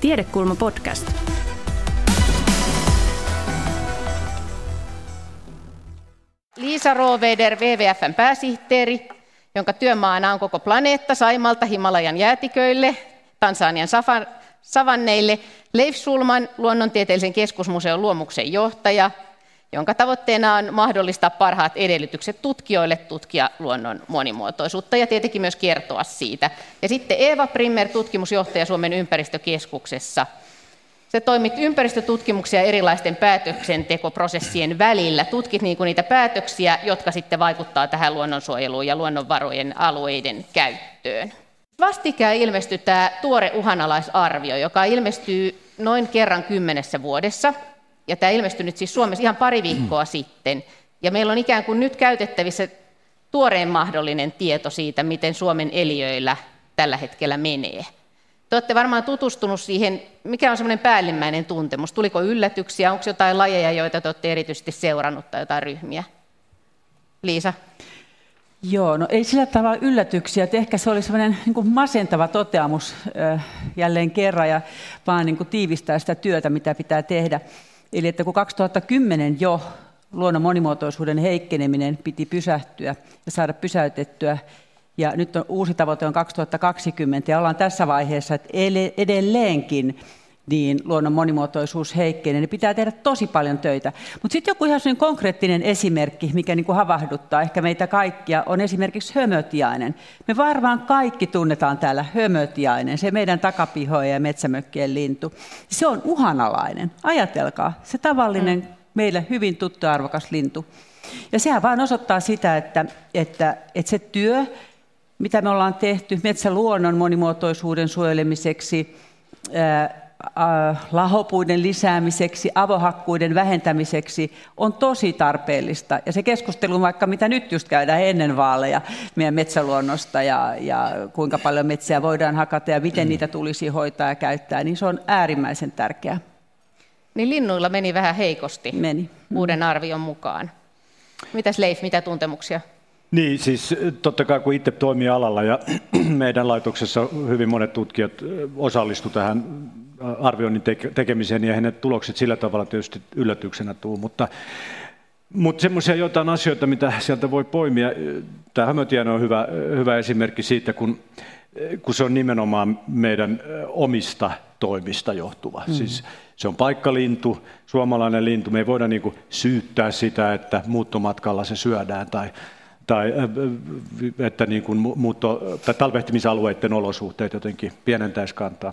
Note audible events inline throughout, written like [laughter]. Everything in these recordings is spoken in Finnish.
Tiedekulma podcast. Liisa Rooveder, WWFn pääsihteeri, jonka työmaana on koko planeetta Saimalta Himalajan jäätiköille, Tansanian savanneille, Leif Sulman, luonnontieteellisen keskusmuseon luomuksen johtaja, jonka tavoitteena on mahdollistaa parhaat edellytykset tutkijoille tutkia luonnon monimuotoisuutta ja tietenkin myös kertoa siitä. Ja sitten Eeva Primmer, tutkimusjohtaja Suomen ympäristökeskuksessa. Se toimit ympäristötutkimuksia erilaisten päätöksentekoprosessien välillä. Tutkit niin niitä päätöksiä, jotka sitten vaikuttaa tähän luonnonsuojeluun ja luonnonvarojen alueiden käyttöön. Vastikään ilmestyi tämä tuore uhanalaisarvio, joka ilmestyy noin kerran kymmenessä vuodessa. Ja tämä ilmestyi nyt siis Suomessa ihan pari viikkoa [clears throat] sitten. Ja meillä on ikään kuin nyt käytettävissä tuoreen mahdollinen tieto siitä, miten Suomen eliöillä tällä hetkellä menee. Te olette varmaan tutustunut siihen, mikä on semmoinen päällimmäinen tuntemus. Tuliko yllätyksiä, onko jotain lajeja, joita te olette erityisesti seurannut tai jotain ryhmiä? Liisa? Joo, no ei sillä tavalla yllätyksiä, että ehkä se oli semmoinen niin masentava toteamus äh, jälleen kerran ja vaan niin kuin tiivistää sitä työtä, mitä pitää tehdä. Eli että kun 2010 jo luonnon monimuotoisuuden heikkeneminen piti pysähtyä ja saada pysäytettyä, ja nyt on uusi tavoite on 2020 ja ollaan tässä vaiheessa, että edelleenkin niin luonnon monimuotoisuus heikkenee, niin pitää tehdä tosi paljon töitä. Mutta sitten joku ihan konkreettinen esimerkki, mikä niinku havahduttaa ehkä meitä kaikkia, on esimerkiksi hömötiainen. Me varmaan kaikki tunnetaan täällä hömötiainen, se meidän takapihojen ja metsämökkien lintu. Se on uhanalainen. Ajatelkaa, se tavallinen, mm. meille hyvin tuttu arvokas lintu. Ja sehän vaan osoittaa sitä, että, että, että se työ, mitä me ollaan tehty metsäluonnon monimuotoisuuden suojelemiseksi, lahopuiden lisäämiseksi, avohakkuiden vähentämiseksi on tosi tarpeellista. Ja se keskustelu, vaikka mitä nyt just käydään ennen vaaleja meidän metsäluonnosta ja, ja kuinka paljon metsiä voidaan hakata ja miten niitä tulisi hoitaa ja käyttää, niin se on äärimmäisen tärkeää. Niin linnuilla meni vähän heikosti meni. uuden arvion mukaan. Mitäs Leif, mitä tuntemuksia? Niin, siis totta kai kun itse toimii alalla ja [clears throat] meidän laitoksessa hyvin monet tutkijat osallistu tähän arvioinnin tekemiseen, ja ne tulokset sillä tavalla tietysti yllätyksenä tuu, mutta mutta semmoisia jotain asioita, mitä sieltä voi poimia. Tämä Hämötieno on hyvä, hyvä esimerkki siitä, kun, kun se on nimenomaan meidän omista toimista johtuva. Mm. Siis se on paikkalintu, suomalainen lintu. Me ei voida niin syyttää sitä, että muuttomatkalla se syödään tai, tai että niin kuin muutto, tai talvehtimisalueiden olosuhteet jotenkin pienentäisi kantaa.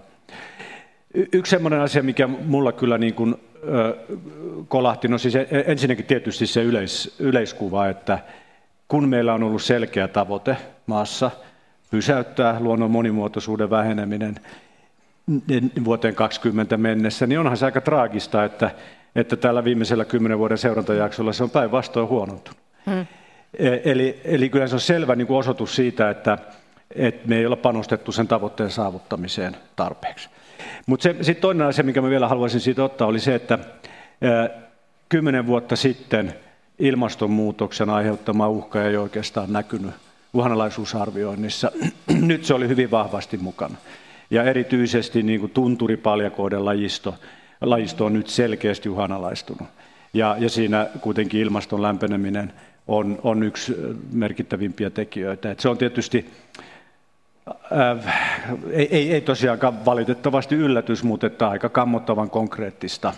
Yksi sellainen asia, mikä mulla kyllä niin kuin, ö, kolahti, no siis ensinnäkin tietysti se yleis, yleiskuva, että kun meillä on ollut selkeä tavoite maassa pysäyttää luonnon monimuotoisuuden väheneminen niin vuoteen 2020 mennessä, niin onhan se aika traagista, että, että tällä viimeisellä kymmenen vuoden seurantajaksolla se on päinvastoin huonontunut. Hmm. E, eli, eli kyllä se on selvä niin kuin osoitus siitä, että, että me ei ole panostettu sen tavoitteen saavuttamiseen tarpeeksi. Mutta sitten toinen asia, mikä mä vielä haluaisin siitä ottaa, oli se, että kymmenen vuotta sitten ilmastonmuutoksen aiheuttama uhka ei oikeastaan näkynyt uhanalaisuusarvioinnissa. [clears throat] Nyt se oli hyvin vahvasti mukana. Ja erityisesti niin kuin tunturipaljakoiden lajisto, lajisto on nyt selkeästi uhanalaistunut. Ja, ja siinä kuitenkin ilmaston lämpeneminen on, on yksi merkittävimpiä tekijöitä. Et se on tietysti Äh, ei, ei, ei tosiaankaan valitettavasti yllätys, mutta että aika kammottavan konkreettista,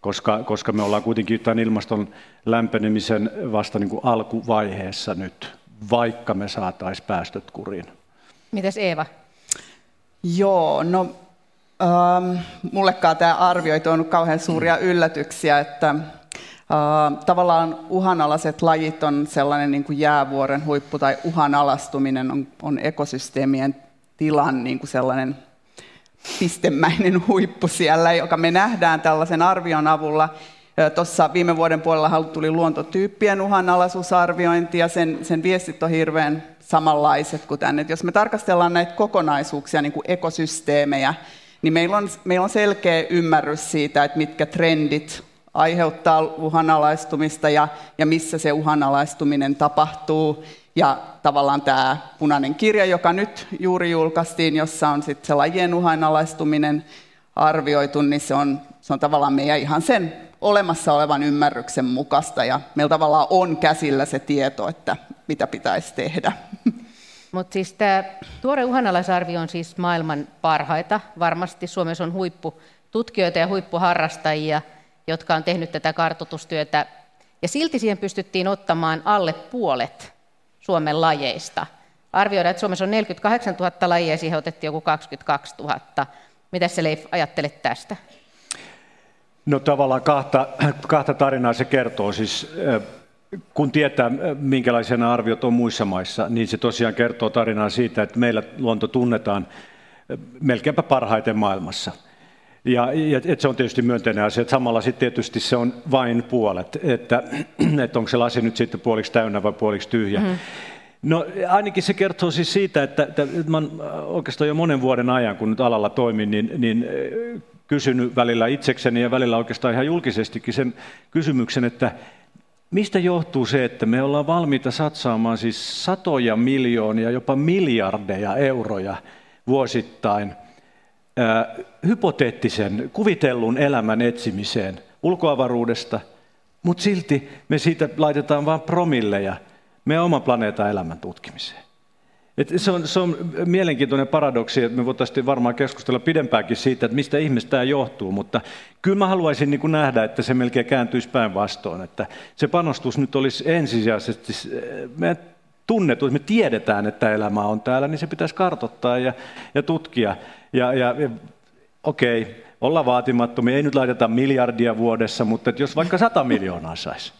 koska, koska me ollaan kuitenkin tämän ilmaston lämpenemisen vasta niin kuin alkuvaiheessa nyt, vaikka me saataisiin päästöt kuriin. Mitäs Eeva? Joo, no ähm, mullekaan tämä arvio ei tuonut kauhean suuria yllätyksiä, että tavallaan uhanalaiset lajit on sellainen niin kuin jäävuoren huippu tai uhanalastuminen on, on ekosysteemien tilan niin kuin sellainen pistemäinen huippu siellä, joka me nähdään tällaisen arvion avulla. Tuossa viime vuoden puolella tuli luontotyyppien uhanalaisuusarviointi ja sen, sen viestit on hirveän samanlaiset kuin tänne. jos me tarkastellaan näitä kokonaisuuksia, niin kuin ekosysteemejä, niin meillä on, meillä on selkeä ymmärrys siitä, että mitkä trendit aiheuttaa uhanalaistumista ja, ja missä se uhanalaistuminen tapahtuu. Ja tavallaan tämä punainen kirja, joka nyt juuri julkaistiin, jossa on sitten se lajien uhanalaistuminen arvioitu, niin se on, se on tavallaan meidän ihan sen olemassa olevan ymmärryksen mukaista ja meillä tavallaan on käsillä se tieto, että mitä pitäisi tehdä. Mutta siis tämä tuore uhanalaisarvio on siis maailman parhaita. Varmasti Suomessa on huippututkijoita ja huippuharrastajia, jotka on tehnyt tätä kartoitustyötä. Ja silti siihen pystyttiin ottamaan alle puolet Suomen lajeista. Arvioidaan, että Suomessa on 48 000 lajia ja siihen otettiin joku 22 000. Mitä se Leif ajattelet tästä? No tavallaan kahta, kahta tarinaa se kertoo. Siis, kun tietää, minkälaisia nämä arviot on muissa maissa, niin se tosiaan kertoo tarinaa siitä, että meillä luonto tunnetaan melkeinpä parhaiten maailmassa. Ja, ja että se on tietysti myönteinen asia, samalla sitten tietysti se on vain puolet, että, [clears throat] että onko se lasi nyt sitten puoliksi täynnä vai puoliksi tyhjä. Mm. No ainakin se kertoo siis siitä, että, että mä oikeastaan jo monen vuoden ajan, kun nyt alalla toimin, niin, niin kysynyt välillä itsekseni ja välillä oikeastaan ihan julkisestikin sen kysymyksen, että mistä johtuu se, että me ollaan valmiita satsaamaan siis satoja miljoonia, jopa miljardeja euroja vuosittain hypoteettisen, kuvitellun elämän etsimiseen ulkoavaruudesta, mutta silti me siitä laitetaan vain promilleja meidän oman planeetan elämän tutkimiseen. Et se, on, se on mielenkiintoinen paradoksi, että me voitaisiin varmaan keskustella pidempäänkin siitä, että mistä ihmistä tämä johtuu, mutta kyllä mä haluaisin niin nähdä, että se melkein kääntyisi päinvastoin, että se panostus nyt olisi ensisijaisesti, me tunnettu, me tiedetään, että elämä on täällä, niin se pitäisi kartottaa ja, ja tutkia. Ja, ja, ja okei, olla vaatimattomia, ei nyt laiteta miljardia vuodessa, mutta jos vaikka sata miljoonaa saisi.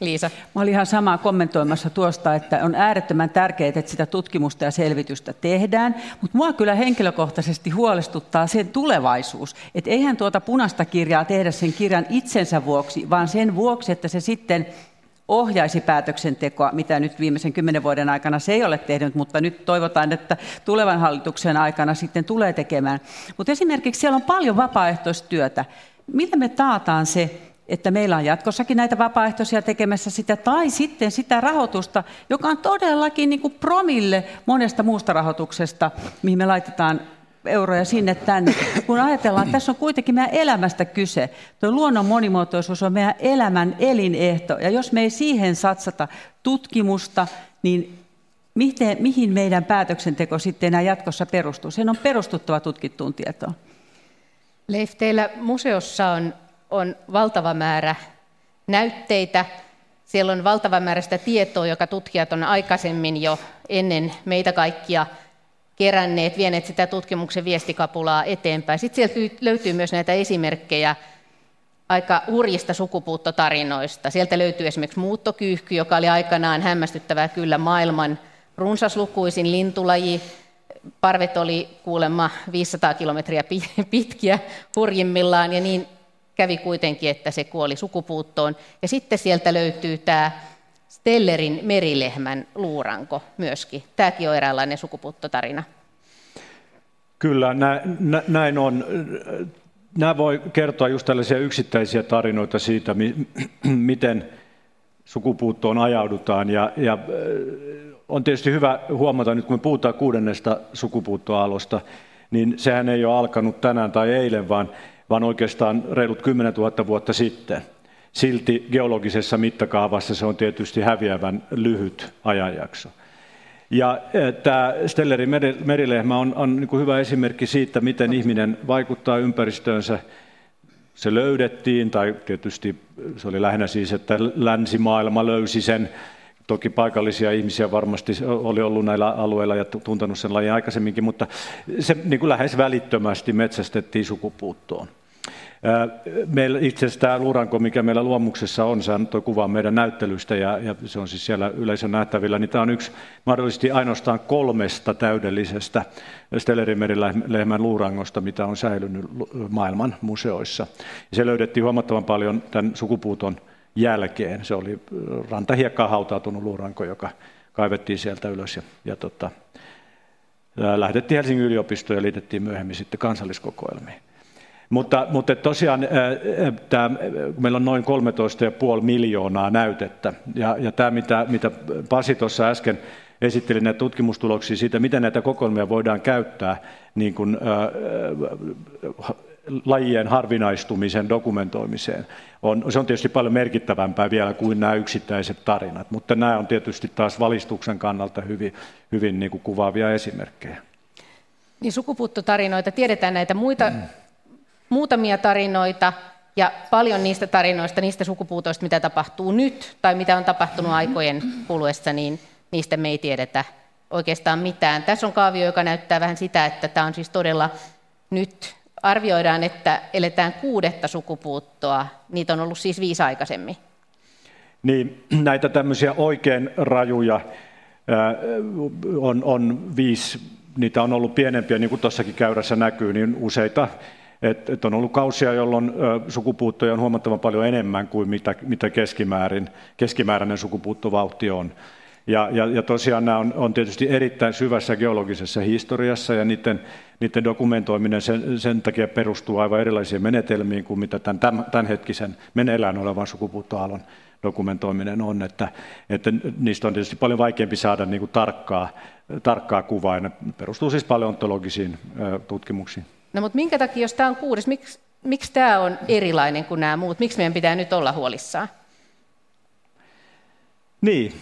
Liisa. Mä olin ihan samaa kommentoimassa tuosta, että on äärettömän tärkeää, että sitä tutkimusta ja selvitystä tehdään, mutta mua kyllä henkilökohtaisesti huolestuttaa sen tulevaisuus. Että eihän tuota punaista kirjaa tehdä sen kirjan itsensä vuoksi, vaan sen vuoksi, että se sitten ohjaisi päätöksentekoa, mitä nyt viimeisen kymmenen vuoden aikana se ei ole tehnyt, mutta nyt toivotaan, että tulevan hallituksen aikana sitten tulee tekemään. Mutta esimerkiksi siellä on paljon vapaaehtoistyötä. Millä me taataan se, että meillä on jatkossakin näitä vapaaehtoisia tekemässä sitä, tai sitten sitä rahoitusta, joka on todellakin niin kuin promille monesta muusta rahoituksesta, mihin me laitetaan euroja sinne tänne. Kun ajatellaan, että tässä on kuitenkin meidän elämästä kyse. Tuo luonnon monimuotoisuus on meidän elämän elinehto, ja jos me ei siihen satsata tutkimusta, niin miten, mihin meidän päätöksenteko sitten enää jatkossa perustuu? Sen on perustuttava tutkittuun tietoon. Leif, teillä museossa on on valtava määrä näytteitä. Siellä on valtava määrä sitä tietoa, joka tutkijat on aikaisemmin jo ennen meitä kaikkia keränneet, vieneet sitä tutkimuksen viestikapulaa eteenpäin. Sitten sieltä löytyy myös näitä esimerkkejä aika hurjista sukupuuttotarinoista. Sieltä löytyy esimerkiksi muuttokyyhky, joka oli aikanaan hämmästyttävää kyllä maailman runsaslukuisin lintulaji. Parvet oli kuulemma 500 kilometriä [laughs] pitkiä hurjimmillaan ja niin kävi kuitenkin, että se kuoli sukupuuttoon. Ja sitten sieltä löytyy tämä Stellerin merilehmän luuranko myöskin. Tämäkin on eräänlainen sukupuuttotarina. Kyllä, näin on. Nämä voi kertoa just tällaisia yksittäisiä tarinoita siitä, miten sukupuuttoon ajaudutaan. Ja, ja on tietysti hyvä huomata, nyt kun me puhutaan kuudennesta sukupuuttoalosta, niin sehän ei ole alkanut tänään tai eilen, vaan vaan oikeastaan reilut 10 000 vuotta sitten. Silti geologisessa mittakaavassa se on tietysti häviävän lyhyt ajanjakso. Ja e, tämä Stellerin merilehmä on, on niin kuin hyvä esimerkki siitä, miten ihminen vaikuttaa ympäristöönsä. Se löydettiin, tai tietysti se oli lähinnä siis, että länsimaailma löysi sen. Toki paikallisia ihmisiä varmasti oli ollut näillä alueilla ja tuntenut sen lajin aikaisemminkin, mutta se niin kuin lähes välittömästi metsästettiin sukupuuttoon. Meillä itse asiassa tämä luuranko, mikä meillä luomuksessa on, se tuo kuva meidän näyttelystä ja, ja se on siis siellä yleisön nähtävillä, niin tämä on yksi mahdollisesti ainoastaan kolmesta täydellisestä Stellerimerilehmän luurangosta, mitä on säilynyt maailman museoissa. Ja se löydettiin huomattavan paljon tämän sukupuuton jälkeen. Se oli rantahiekkaan hautautunut luuranko, joka kaivettiin sieltä ylös ja, ja tota, lähdettiin Helsingin yliopistoon ja liitettiin myöhemmin sitten kansalliskokoelmiin. Mutta, mutta tosiaan tämä, meillä on noin 13,5 miljoonaa näytettä. Ja, ja tämä, mitä, mitä Pasi tuossa äsken esittelin näitä tutkimustuloksia siitä, miten näitä kokoelmia voidaan käyttää niin kuin, ää, lajien harvinaistumisen dokumentoimiseen. On, se on tietysti paljon merkittävämpää vielä kuin nämä yksittäiset tarinat, mutta nämä on tietysti taas valistuksen kannalta hyvin, hyvin niin kuin kuvaavia esimerkkejä. Niin sukupuuttotarinoita, tiedetään näitä muita, mm. Muutamia tarinoita, ja paljon niistä tarinoista, niistä sukupuutoista, mitä tapahtuu nyt tai mitä on tapahtunut aikojen kuluessa, niin niistä me ei tiedetä oikeastaan mitään. Tässä on kaavio, joka näyttää vähän sitä, että tämä on siis todella nyt arvioidaan, että eletään kuudetta sukupuuttoa. Niitä on ollut siis viisi aikaisemmin. Niin, näitä tämmöisiä oikein rajuja on, on viisi, niitä on ollut pienempiä, niin kuin tuossakin käyrässä näkyy, niin useita et, et on ollut kausia, jolloin sukupuuttoja on huomattavan paljon enemmän kuin mitä, mitä keskimäärin, keskimääräinen sukupuuttovauhti on. Ja, ja, ja tosiaan nämä on, on tietysti erittäin syvässä geologisessa historiassa ja niiden, niiden dokumentoiminen sen, sen takia perustuu aivan erilaisiin menetelmiin kuin mitä tämän tämänhetkisen meneillään olevan sukupuuttoaallon dokumentoiminen on, että, että niistä on tietysti paljon vaikeampi saada niin kuin tarkkaa, tarkkaa kuvaa, ja ne perustuu siis paleontologisiin tutkimuksiin. No mutta minkä takia, jos tämä on kuudes, miksi, miksi tämä on erilainen kuin nämä muut? Miksi meidän pitää nyt olla huolissaan? Niin,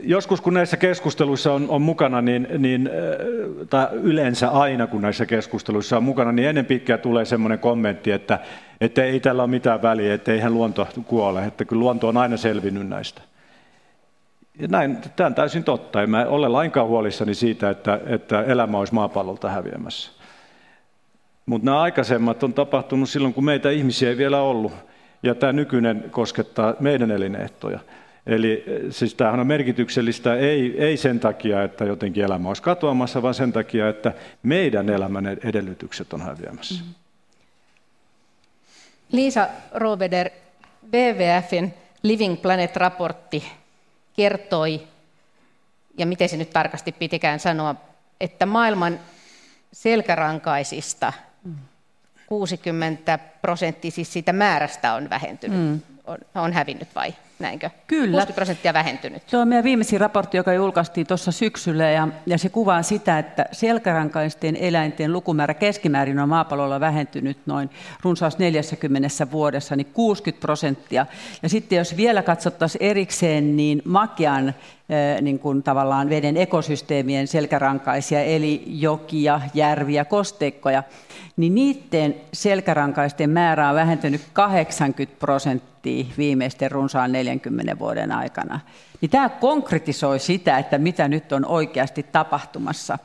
Joskus kun näissä keskusteluissa on, on mukana, niin, niin, tai yleensä aina kun näissä keskusteluissa on mukana, niin ennen pitkää tulee semmoinen kommentti, että, että ei tällä ole mitään väliä, että eihän luonto kuole, että kyllä luonto on aina selvinnyt näistä. Ja näin, tämä on täysin totta. En ole lainkaan huolissani siitä, että, että elämä olisi maapallolta häviämässä. Mutta nämä aikaisemmat on tapahtunut silloin, kun meitä ihmisiä ei vielä ollut. Ja tämä nykyinen koskettaa meidän elinehtoja. Eli siis tämähän on merkityksellistä ei, ei sen takia, että jotenkin elämä olisi katoamassa, vaan sen takia, että meidän elämän edellytykset on häviämässä. Mm. Liisa Roveder, WWFin Living Planet-raportti kertoi, ja miten se nyt tarkasti pitikään sanoa, että maailman selkärankaisista 60 prosenttia siis siitä määrästä on vähentynyt, mm. on, on hävinnyt vai näinkö? Kyllä. 60 prosenttia vähentynyt. Se on meidän viimeisin raportti, joka julkaistiin tuossa syksyllä ja, ja se kuvaa sitä, että selkärankaisten eläinten lukumäärä keskimäärin on maapallolla vähentynyt noin runsaasti 40 vuodessa, niin 60 prosenttia. Ja sitten jos vielä katsottaisiin erikseen, niin makean niin kuin tavallaan veden ekosysteemien selkärankaisia, eli jokia, järviä, kosteikkoja, niin niiden selkärankaisten määrä on vähentynyt 80 prosenttia viimeisten runsaan 40 vuoden aikana. Niin tämä konkretisoi sitä, että mitä nyt on oikeasti tapahtumassa.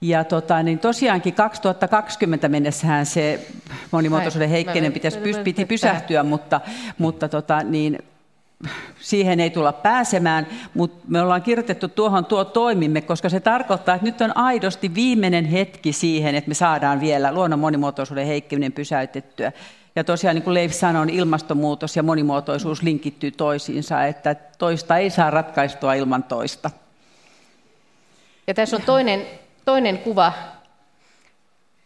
Ja tota, niin tosiaankin 2020 mennessähän se monimuotoisuuden heikkeinen pitäisi, piti pysähtyä, mutta, mutta tota, niin siihen ei tulla pääsemään, mutta me ollaan kirjoitettu tuohon tuo toimimme, koska se tarkoittaa, että nyt on aidosti viimeinen hetki siihen, että me saadaan vielä luonnon monimuotoisuuden heikkeminen pysäytettyä. Ja tosiaan, niin kuin Leif sanoi, ilmastonmuutos ja monimuotoisuus linkittyy toisiinsa, että toista ei saa ratkaistua ilman toista. Ja tässä on toinen, toinen kuva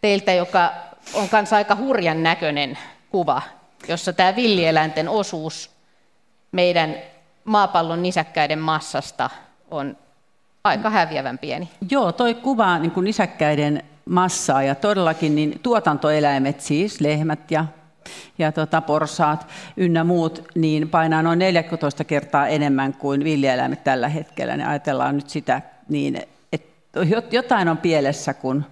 teiltä, joka on kanssa aika hurjan näköinen kuva, jossa tämä villieläinten osuus meidän maapallon nisäkkäiden massasta on aika häviävän pieni. Joo, toi kuvaa niin kuin nisäkkäiden massaa ja todellakin niin tuotantoeläimet, siis lehmät ja, ja tota, porsaat ynnä muut, niin painaa noin 14 kertaa enemmän kuin villieläimet tällä hetkellä. Ne ajatellaan nyt sitä niin, että jotain on pielessä, kun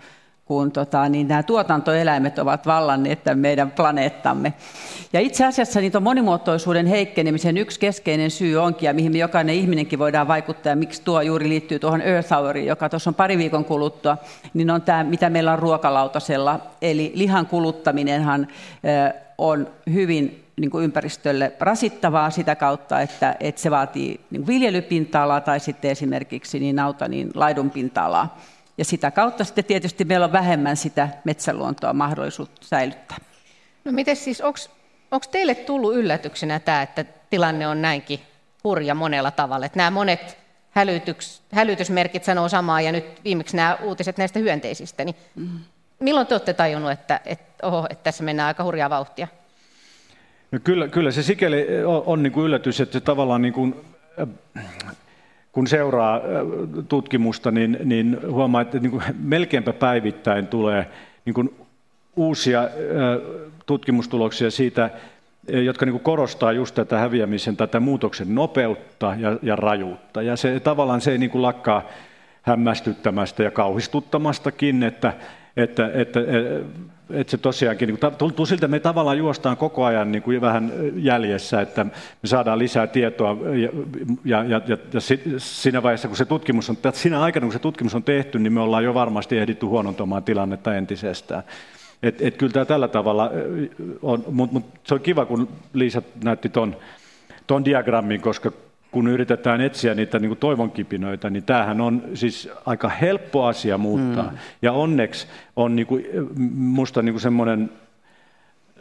kun tota, niin nämä tuotantoeläimet ovat vallanneet tämän meidän planeettamme. Ja itse asiassa niitä monimuotoisuuden heikkenemisen yksi keskeinen syy onkin, ja mihin me jokainen ihminenkin voidaan vaikuttaa, ja miksi tuo juuri liittyy tuohon Earth Houriin, joka tuossa on pari viikon kuluttua, niin on tämä, mitä meillä on ruokalautasella. Eli lihan kuluttaminenhan on hyvin niin kuin ympäristölle rasittavaa sitä kautta, että, että se vaatii niin viljelypinta-alaa tai sitten esimerkiksi niin nauta niin laidunpinta-alaa. Ja sitä kautta sitten tietysti meillä on vähemmän sitä metsäluontoa mahdollisuutta säilyttää. No miten siis, onko teille tullut yllätyksenä tämä, että tilanne on näinkin hurja monella tavalla? Että nämä monet hälytyks, hälytysmerkit sanoo samaa ja nyt viimeksi nämä uutiset näistä hyönteisistä, niin mm. milloin te olette tajunnut, että, että, oho, että tässä mennään aika hurjaa vauhtia? No kyllä, kyllä se sikäli on, on niin kuin yllätys, että tavallaan niin kuin, kun seuraa tutkimusta, niin, niin huomaa, että niin kuin melkeinpä päivittäin tulee niin kuin uusia tutkimustuloksia siitä, jotka niin korostaa just tätä häviämisen, tätä muutoksen nopeutta ja, ja rajuutta. Ja se tavallaan se ei niin kuin lakkaa hämmästyttämästä ja kauhistutamastakin, että, että, että, että se tosiaankin, niin tuntuu siltä, että me tavallaan juostaan koko ajan niin kuin vähän jäljessä, että me saadaan lisää tietoa ja, ja, ja, ja, siinä vaiheessa, kun se tutkimus on, siinä aikana, kun se tutkimus on tehty, niin me ollaan jo varmasti ehditty huonontamaan tilannetta entisestään. Et, et kyllä tämä tällä tavalla on, mutta mut se on kiva, kun Liisa näytti ton, ton diagrammin, koska kun yritetään etsiä niitä niin kuin toivonkipinöitä, niin tämähän on siis aika helppo asia muuttaa. Mm. Ja onneksi on niin kuin, musta niin kuin semmoinen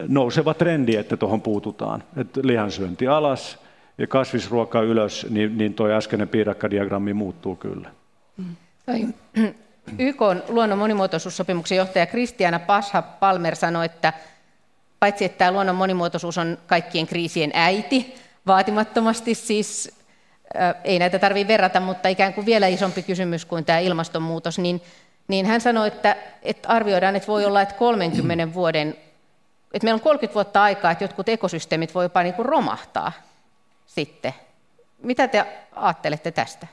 nouseva trendi, että tuohon puututaan. Että lihansyönti alas ja kasvisruoka ylös, niin, niin tuo äskeinen piirakkadiagrammi muuttuu kyllä. Mm. YK luonnon monimuotoisuussopimuksen johtaja Kristiana Pasha Palmer sanoi, että paitsi että tämä luonnon monimuotoisuus on kaikkien kriisien äiti, vaatimattomasti siis, ei näitä tarvitse verrata, mutta ikään kuin vielä isompi kysymys kuin tämä ilmastonmuutos, niin, niin hän sanoi, että, että arvioidaan, että voi olla, että 30 vuoden, että meillä on 30 vuotta aikaa, että jotkut ekosysteemit voi jopa niin kuin romahtaa sitten. Mitä te ajattelette tästä?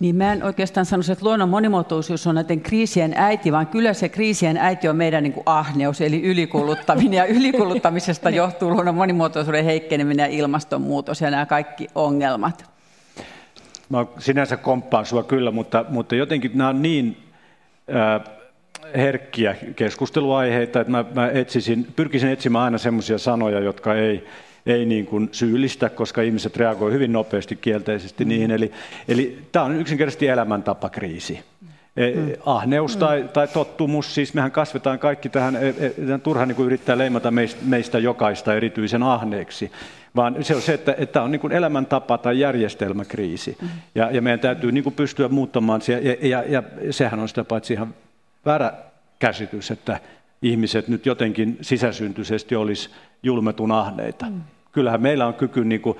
Niin mä en oikeastaan sanoisi, että luonnon monimuotoisuus on näiden kriisien äiti, vaan kyllä se kriisien äiti on meidän niin kuin ahneus, eli ylikuluttaminen. Ja ylikuluttamisesta [laughs] johtuu luonnon monimuotoisuuden heikkeneminen ja ilmastonmuutos ja nämä kaikki ongelmat. Mä sinänsä komppaan sua kyllä, mutta, mutta jotenkin nämä on niin äh, herkkiä keskusteluaiheita, että mä, mä etsisin, pyrkisin etsimään aina semmoisia sanoja, jotka ei ei niin kuin syyllistä, koska ihmiset reagoivat hyvin nopeasti kielteisesti mm. niihin. Eli, eli tämä on yksinkertaisesti elämäntapakriisi. E, mm. Ahneus tai, tai tottumus, siis mehän kasvetaan kaikki tähän, e, e, turha niin kuin yrittää leimata meistä, meistä jokaista erityisen ahneeksi, vaan se on se, että, että on niin kuin elämäntapa tai järjestelmäkriisi. Mm. Ja, ja meidän täytyy niin kuin pystyä muuttamaan, ja, ja, ja, ja sehän on sitä paitsi ihan väärä käsitys, että ihmiset nyt jotenkin sisäsyntyisesti olisi julmetun ahneita. Mm. Kyllähän meillä on kyky niin kuin,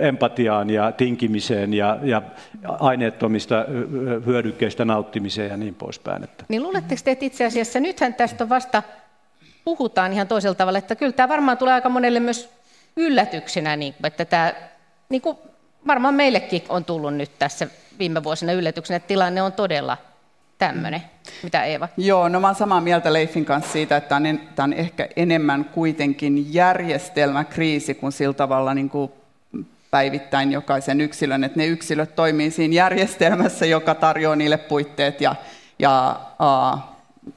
empatiaan ja tinkimiseen ja, ja aineettomista hyödykkeistä nauttimiseen ja niin poispäin. Että. Niin luuletteko te, että itse asiassa nythän tästä vasta puhutaan ihan toisella tavalla, että kyllä tämä varmaan tulee aika monelle myös yllätyksenä, niin että tämä niin kuin varmaan meillekin on tullut nyt tässä viime vuosina yllätyksenä, että tilanne on todella tämmöinen. Mitä Eeva? Joo, no mä oon samaa mieltä Leifin kanssa siitä, että tämä on, tämä on ehkä enemmän kuitenkin järjestelmäkriisi kuin sillä tavalla niin kuin päivittäin jokaisen yksilön, että ne yksilöt toimii siinä järjestelmässä, joka tarjoaa niille puitteet ja, ja uh,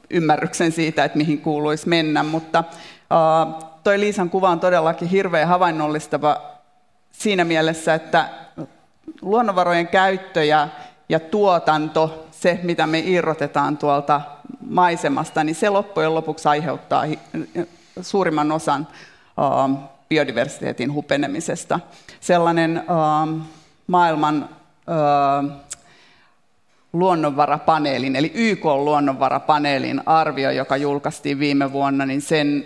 ymmärryksen siitä, että mihin kuuluisi mennä. Mutta uh, toi Liisan kuva on todellakin hirveän havainnollistava siinä mielessä, että luonnonvarojen käyttö ja, ja tuotanto se, mitä me irrotetaan tuolta maisemasta, niin se loppujen lopuksi aiheuttaa suurimman osan ähm, biodiversiteetin hupenemisesta. Sellainen ähm, maailman äh, luonnonvarapaneelin, eli YK luonnonvarapaneelin arvio, joka julkaistiin viime vuonna, niin sen,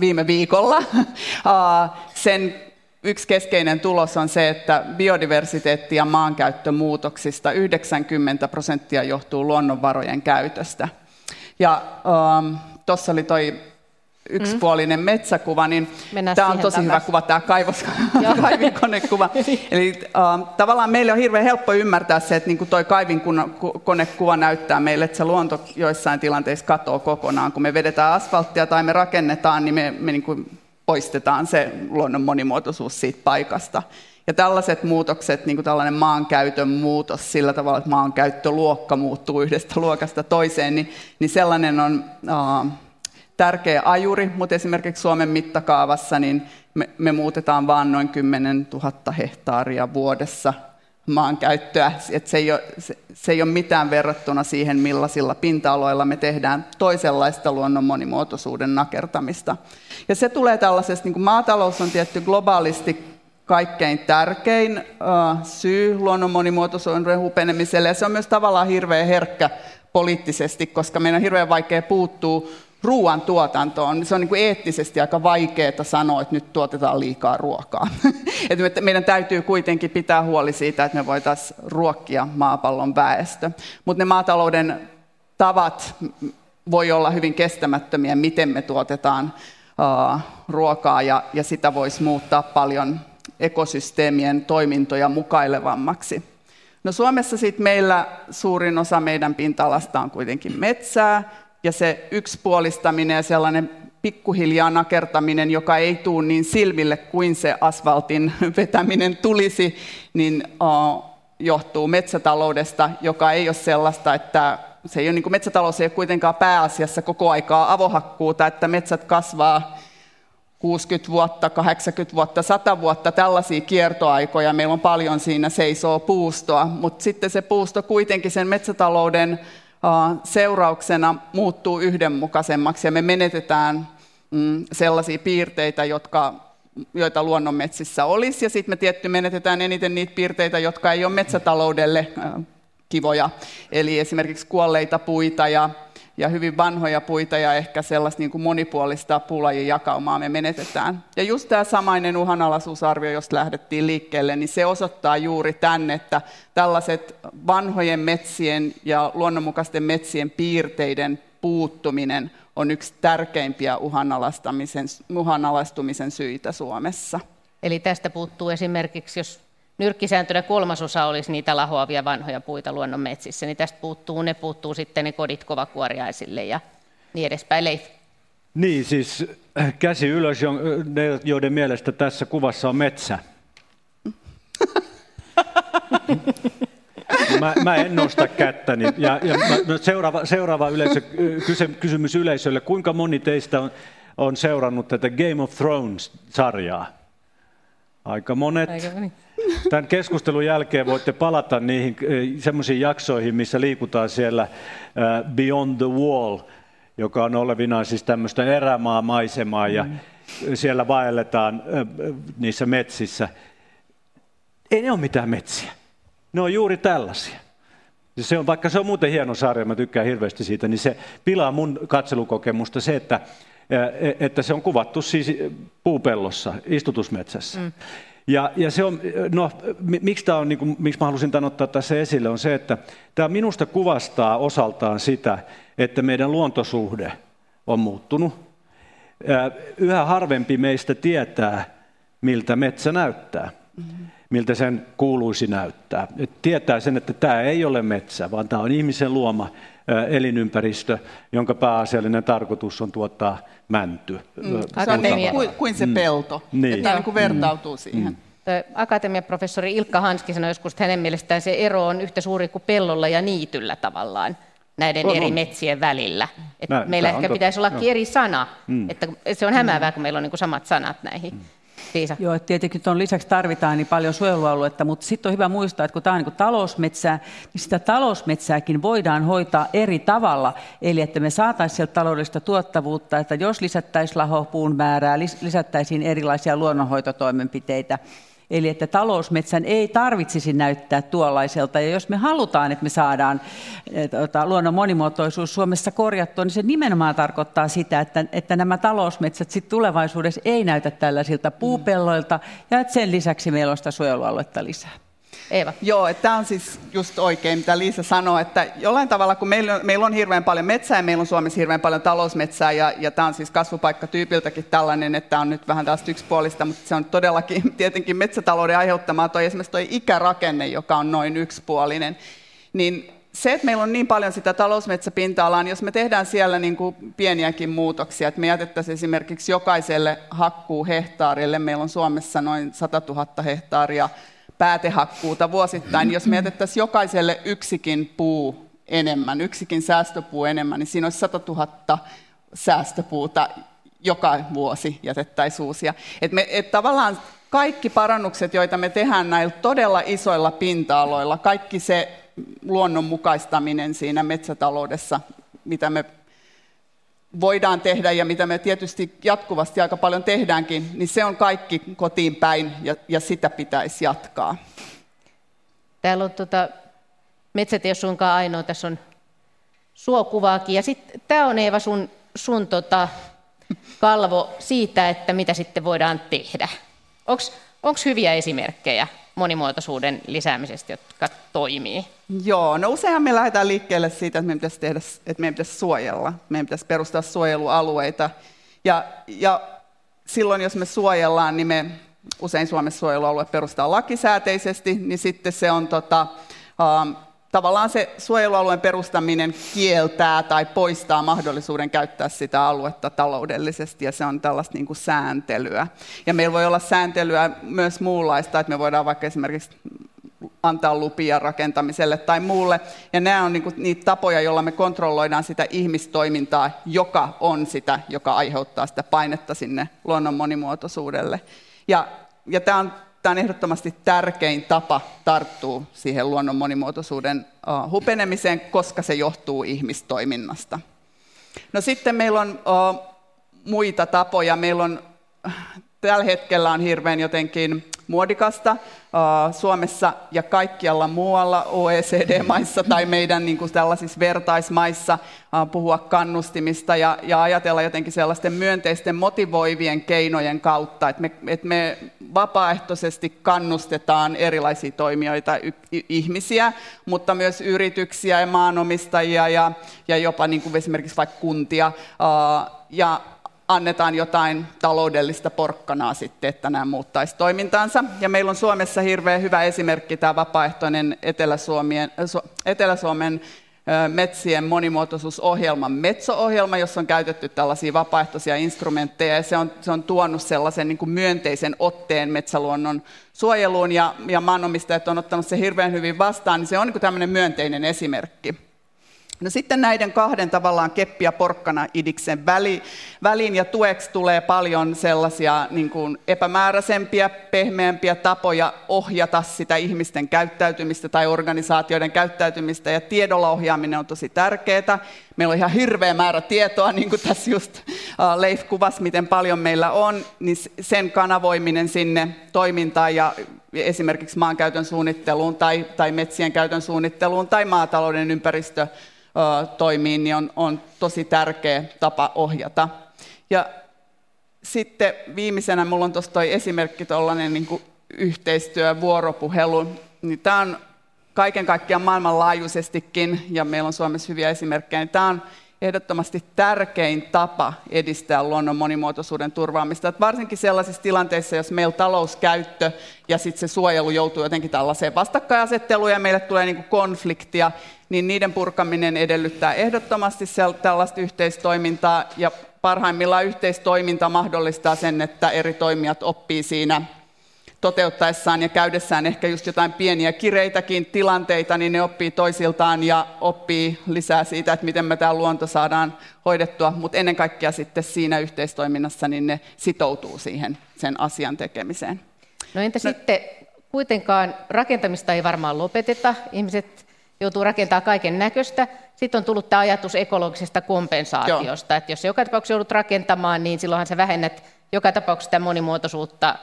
viime viikolla, [laughs] äh, sen yksi keskeinen tulos on se, että biodiversiteetti- ja maankäyttömuutoksista 90 prosenttia johtuu luonnonvarojen käytöstä. Ja ähm, tuossa oli toi yksipuolinen mm. metsäkuva, niin tämä on tosi takas. hyvä kuva, tämä kaivos, [laughs] kaivinkonekuva. Eli äh, tavallaan meille on hirveän helppo ymmärtää se, että niin toi kaivinkonekuva näyttää meille, että se luonto joissain tilanteissa katoaa kokonaan. Kun me vedetään asfalttia tai me rakennetaan, niin me, me niin kuin poistetaan se luonnon monimuotoisuus siitä paikasta. Ja tällaiset muutokset, niin kuin tällainen maankäytön muutos sillä tavalla, että maankäyttöluokka muuttuu yhdestä luokasta toiseen, niin, niin sellainen on uh, tärkeä ajuri, mutta esimerkiksi Suomen mittakaavassa niin me, me muutetaan vain noin 10 000 hehtaaria vuodessa maankäyttöä. Et se, ei ole, se, se ei ole mitään verrattuna siihen, millaisilla pinta-aloilla me tehdään toisenlaista luonnon monimuotoisuuden nakertamista. Ja se tulee tällaisesta, niin kuin maatalous on tietty globaalisti kaikkein tärkein uh, syy luonnon monimuotoisuuden hupenemiselle, ja se on myös tavallaan hirveän herkkä poliittisesti, koska meidän on hirveän vaikea puuttua ruoantuotantoon. Se on niin kuin eettisesti aika vaikeaa sanoa, että nyt tuotetaan liikaa ruokaa. [laughs] että meidän täytyy kuitenkin pitää huoli siitä, että me voitaisiin ruokkia maapallon väestö. Mutta ne maatalouden tavat voi olla hyvin kestämättömiä, miten me tuotetaan uh, ruokaa, ja, ja sitä voisi muuttaa paljon ekosysteemien toimintoja mukailevammaksi. No Suomessa sit meillä suurin osa meidän pinta-alasta on kuitenkin metsää, ja se yksipuolistaminen ja sellainen pikkuhiljaa nakertaminen, joka ei tule niin silmille kuin se asfaltin [laughs] vetäminen tulisi, niin johtuu metsätaloudesta, joka ei ole sellaista, että se ei ole, niin kuin metsätalous ei ole kuitenkaan pääasiassa koko aikaa avohakkuuta, että metsät kasvaa 60 vuotta, 80 vuotta, 100 vuotta, tällaisia kiertoaikoja. Meillä on paljon siinä seisoo puustoa, mutta sitten se puusto kuitenkin sen metsätalouden seurauksena muuttuu yhdenmukaisemmaksi ja me menetetään mm, sellaisia piirteitä, jotka, joita luonnonmetsissä olisi, ja sitten me tietty menetetään eniten niitä piirteitä, jotka ei ole metsätaloudelle kivoja, eli esimerkiksi kuolleita puita ja ja hyvin vanhoja puita ja ehkä sellaista niin kuin monipuolista puulajien jakaumaa me menetetään. Ja just tämä samainen uhanalaisuusarvio, josta lähdettiin liikkeelle, niin se osoittaa juuri tänne, että tällaiset vanhojen metsien ja luonnonmukaisten metsien piirteiden puuttuminen on yksi tärkeimpiä uhanalaistumisen syitä Suomessa. Eli tästä puuttuu esimerkiksi, jos nyrkkisääntönä kolmasosa olisi niitä lahoavia vanhoja puita luonnon metsissä, niin tästä puuttuu, ne puuttuu sitten ne kodit kovakuoriaisille ja niin edespäin. Leif. Niin, siis käsi ylös, ne, joiden mielestä tässä kuvassa on metsä. [laughs] Mä, mä en nosta kättäni. Ja, ja mä, no seuraava, seuraava yleisö, kysymys yleisölle. Kuinka moni teistä on, on seurannut tätä Game of Thrones-sarjaa? Aika monet. Aika moni. Tämän keskustelun jälkeen voitte palata niihin eh, semmoisiin jaksoihin, missä liikutaan siellä eh, Beyond the Wall, joka on olevinaan siis tämmöistä erämaa-maisemaa, ja mm. siellä vaelletaan eh, niissä metsissä. Ei ne ole mitään metsiä. Ne on juuri tällaisia. Se on, vaikka se on muuten hieno sarja, mä tykkään hirveästi siitä, niin se pilaa mun katselukokemusta se, että, että se on kuvattu siis puupellossa, istutusmetsässä. Mm. Ja, ja se on, no, miksi, tämä on, niin kuin, miksi mä halusin tämän ottaa tässä esille, on se, että tämä minusta kuvastaa osaltaan sitä, että meidän luontosuhde on muuttunut. Yhä harvempi meistä tietää, miltä metsä näyttää, miltä sen kuuluisi näyttää. Et tietää sen, että tämä ei ole metsä, vaan tämä on ihmisen luoma elinympäristö, jonka pääasiallinen tarkoitus on tuottaa mänty. Mm. Niin kuin, kuin se mm. pelto, niin. että niin kuin vertautuu mm. siihen. Mm. Akatemiaprofessori Ilkka Hanski sanoi joskus, että hänen mielestään se ero on yhtä suuri kuin pellolla ja niityllä tavallaan näiden on, eri on. metsien välillä. Että meillä ehkä pitäisi olla eri sana. Mm. Että se on hämäävää, kun meillä on niin kuin samat sanat näihin. Mm. Liisa. Joo, tietenkin tuon lisäksi tarvitaan niin paljon suojelualuetta, mutta sitten on hyvä muistaa, että kun tämä on niin talousmetsää, niin sitä talousmetsääkin voidaan hoitaa eri tavalla. Eli että me saataisiin sieltä taloudellista tuottavuutta, että jos lisättäisiin lahopuun määrää, lisättäisiin erilaisia luonnonhoitotoimenpiteitä, Eli että talousmetsän ei tarvitsisi näyttää tuollaiselta. Ja jos me halutaan, että me saadaan tuota, luonnon monimuotoisuus Suomessa korjattua, niin se nimenomaan tarkoittaa sitä, että, että nämä talousmetsät sit tulevaisuudessa ei näytä tällaisilta puupelloilta, ja että sen lisäksi meillä on sitä suojelualuetta lisää. Eeva. Joo, että tämä on siis just oikein, mitä Liisa sanoi, että jollain tavalla, kun meillä on, meillä on hirveän paljon metsää ja meillä on Suomessa hirveän paljon talousmetsää ja, ja tämä on siis kasvupaikkatyypiltäkin tällainen, että on nyt vähän tästä yksipuolista, mutta se on todellakin [laughs] tietenkin metsätalouden aiheuttamaa toi esimerkiksi toi ikärakenne, joka on noin yksipuolinen, niin se, että meillä on niin paljon sitä talousmetsäpinta-alaa, niin jos me tehdään siellä niin kuin pieniäkin muutoksia, että me jätettäisiin esimerkiksi jokaiselle hakkuu hehtaarille, meillä on Suomessa noin 100 000 hehtaaria päätehakkuuta vuosittain. Jos me jätettäisiin jokaiselle yksikin puu enemmän, yksikin säästöpuu enemmän, niin siinä olisi 100 000 säästöpuuta joka vuosi jätettäisiin uusia. Et me, et tavallaan kaikki parannukset, joita me tehdään näillä todella isoilla pinta-aloilla, kaikki se luonnonmukaistaminen siinä metsätaloudessa, mitä me voidaan tehdä ja mitä me tietysti jatkuvasti aika paljon tehdäänkin, niin se on kaikki kotiin päin ja, ja sitä pitäisi jatkaa. Täällä on tuota, metsät ei ole suinkaan ainoa, tässä on suokuvaakin. Ja sitten tämä on Eeva sun sun tota, kalvo siitä, että mitä sitten voidaan tehdä. Onko hyviä esimerkkejä monimuotoisuuden lisäämisestä, jotka toimii? Joo, no useinhan me lähdetään liikkeelle siitä, että meidän pitäisi, tehdä, että meidän pitäisi suojella. Meidän pitäisi perustaa suojelualueita. Ja, ja silloin, jos me suojellaan, niin me usein Suomessa suojelualue perustaa lakisääteisesti, niin sitten se on tota, um, tavallaan se suojelualueen perustaminen kieltää tai poistaa mahdollisuuden käyttää sitä aluetta taloudellisesti, ja se on tällaista niin kuin sääntelyä. Ja meillä voi olla sääntelyä myös muunlaista, että me voidaan vaikka esimerkiksi antaa lupia rakentamiselle tai muulle. Ja nämä on niin niitä tapoja, joilla me kontrolloidaan sitä ihmistoimintaa, joka on sitä, joka aiheuttaa sitä painetta sinne luonnon monimuotoisuudelle. Ja, ja tämä on tämä on ehdottomasti tärkein tapa tarttua siihen luonnon monimuotoisuuden hupenemiseen, koska se johtuu ihmistoiminnasta. No sitten meillä on muita tapoja. Meillä on tällä hetkellä on hirveän jotenkin muodikasta Suomessa ja kaikkialla muualla OECD-maissa [laughs] tai meidän niin kuin tällaisissa vertaismaissa puhua kannustimista ja, ja ajatella jotenkin sellaisten myönteisten motivoivien keinojen kautta, että me, että me vapaaehtoisesti kannustetaan erilaisia toimijoita, y, ihmisiä, mutta myös yrityksiä ja maanomistajia ja, ja jopa niin kuin esimerkiksi vaikka kuntia. Ja annetaan jotain taloudellista porkkanaa sitten, että nämä muuttaisi toimintaansa. Ja meillä on Suomessa hirveän hyvä esimerkki tämä vapaaehtoinen Etelä-Suomen, Etelä-Suomen metsien monimuotoisuusohjelma, Metso-ohjelma, jossa on käytetty tällaisia vapaaehtoisia instrumentteja, ja se on, se on tuonut sellaisen niin kuin myönteisen otteen metsäluonnon suojeluun, ja, ja maanomistajat on ottanut se hirveän hyvin vastaan, niin se on niin kuin tämmöinen myönteinen esimerkki. No sitten näiden kahden tavallaan keppi ja porkkana idiksen väli, väliin ja tueksi tulee paljon sellaisia niin kuin epämääräisempiä, pehmeämpiä tapoja ohjata sitä ihmisten käyttäytymistä tai organisaatioiden käyttäytymistä ja tiedolla ohjaaminen on tosi tärkeää. Meillä on ihan hirveä määrä tietoa, niin kuin tässä just Leif kuvasi, miten paljon meillä on, niin sen kanavoiminen sinne toimintaan ja esimerkiksi maankäytön suunnitteluun tai, tai metsien käytön suunnitteluun tai maatalouden ympäristö toimiin, niin on, on tosi tärkeä tapa ohjata. Ja sitten viimeisenä minulla on tuossa esimerkki tuollainen niin yhteistyö, vuoropuhelu. Niin tämä on kaiken kaikkiaan maailmanlaajuisestikin, ja meillä on Suomessa hyviä esimerkkejä, niin tämä on ehdottomasti tärkein tapa edistää luonnon monimuotoisuuden turvaamista. Että varsinkin sellaisissa tilanteissa, jos meillä talouskäyttö ja sitten se suojelu joutuu jotenkin tällaiseen vastakkainasetteluun ja meille tulee niin konfliktia, niin niiden purkaminen edellyttää ehdottomasti tällaista yhteistoimintaa ja parhaimmillaan yhteistoiminta mahdollistaa sen, että eri toimijat oppii siinä toteuttaessaan ja käydessään ehkä just jotain pieniä kireitäkin tilanteita, niin ne oppii toisiltaan ja oppii lisää siitä, että miten me tämä luonto saadaan hoidettua, mutta ennen kaikkea sitten siinä yhteistoiminnassa niin ne sitoutuu siihen sen asian tekemiseen. No entä no, sitten kuitenkaan rakentamista ei varmaan lopeteta, ihmiset joutuu rakentamaan kaiken näköistä. Sitten on tullut tämä ajatus ekologisesta kompensaatiosta, Joo. että jos joka tapauksessa joudut rakentamaan, niin silloinhan sä vähennät joka tapauksessa sitä monimuotoisuutta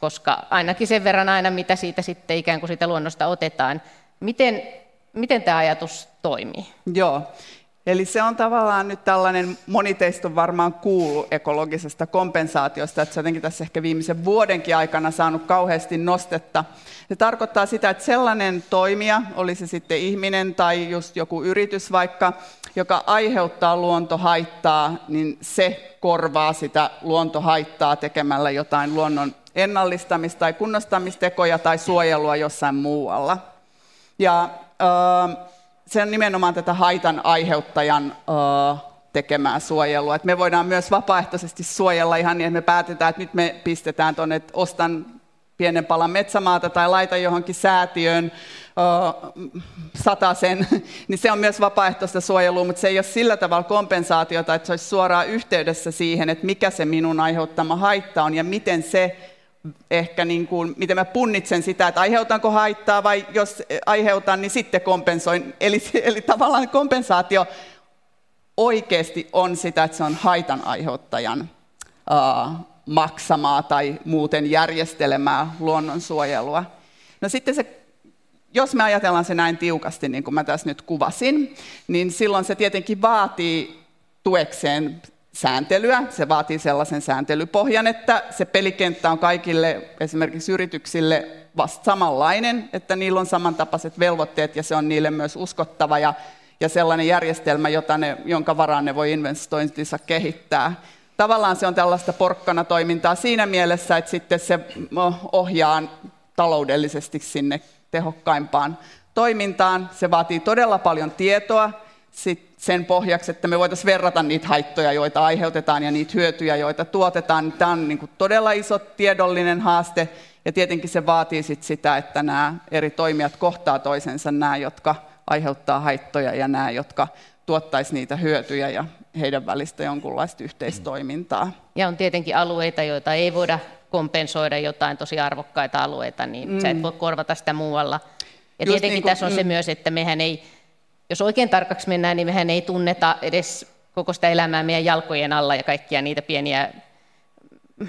koska ainakin sen verran aina, mitä siitä sitten ikään kuin siitä luonnosta otetaan. Miten, miten tämä ajatus toimii? Joo, Eli se on tavallaan nyt tällainen, moni teistä on varmaan kuullut ekologisesta kompensaatiosta, että se jotenkin tässä ehkä viimeisen vuodenkin aikana saanut kauheasti nostetta. Se tarkoittaa sitä, että sellainen toimija, oli se sitten ihminen tai just joku yritys vaikka, joka aiheuttaa luontohaittaa, niin se korvaa sitä luontohaittaa tekemällä jotain luonnon ennallistamista tai kunnostamistekoja tai suojelua jossain muualla. Ja äh, se on nimenomaan tätä haitan aiheuttajan äh, tekemää suojelua. Et me voidaan myös vapaaehtoisesti suojella ihan niin, että me päätetään, että nyt me pistetään tuonne, että ostan pienen palan metsämaata tai laita johonkin säätiöön sen, [laughs] niin se on myös vapaaehtoista suojelua, mutta se ei ole sillä tavalla kompensaatiota, että se olisi suoraan yhteydessä siihen, että mikä se minun aiheuttama haitta on ja miten se ehkä niin kuin, miten mä punnitsen sitä, että aiheutanko haittaa vai jos aiheutan, niin sitten kompensoin. Eli, eli tavallaan kompensaatio oikeasti on sitä, että se on haitan aiheuttajan uh, maksamaa tai muuten järjestelemää luonnonsuojelua. No sitten se, jos me ajatellaan se näin tiukasti, niin kuin mä tässä nyt kuvasin, niin silloin se tietenkin vaatii tuekseen sääntelyä, se vaatii sellaisen sääntelypohjan, että se pelikenttä on kaikille esimerkiksi yrityksille vasta samanlainen, että niillä on samantapaiset velvoitteet ja se on niille myös uskottava ja, ja sellainen järjestelmä, jota ne, jonka varaan ne voi investointinsa kehittää. Tavallaan se on tällaista porkkana toimintaa siinä mielessä, että sitten se ohjaa taloudellisesti sinne tehokkaimpaan toimintaan. Se vaatii todella paljon tietoa sit sen pohjaksi, että me voitaisiin verrata niitä haittoja, joita aiheutetaan ja niitä hyötyjä, joita tuotetaan. Tämä on niin kuin todella iso tiedollinen haaste ja tietenkin se vaatii sit sitä, että nämä eri toimijat kohtaa toisensa, nämä, jotka aiheuttaa haittoja ja nämä, jotka tuottaisi niitä hyötyjä ja heidän välistä jonkunlaista yhteistoimintaa. Ja on tietenkin alueita, joita ei voida kompensoida jotain tosi arvokkaita alueita, niin mm. sä et voi korvata sitä muualla. Ja Just tietenkin niin kuin, tässä on mm. se myös, että mehän ei, jos oikein tarkaksi mennään, niin mehän ei tunneta edes koko sitä elämää meidän jalkojen alla ja kaikkia niitä pieniä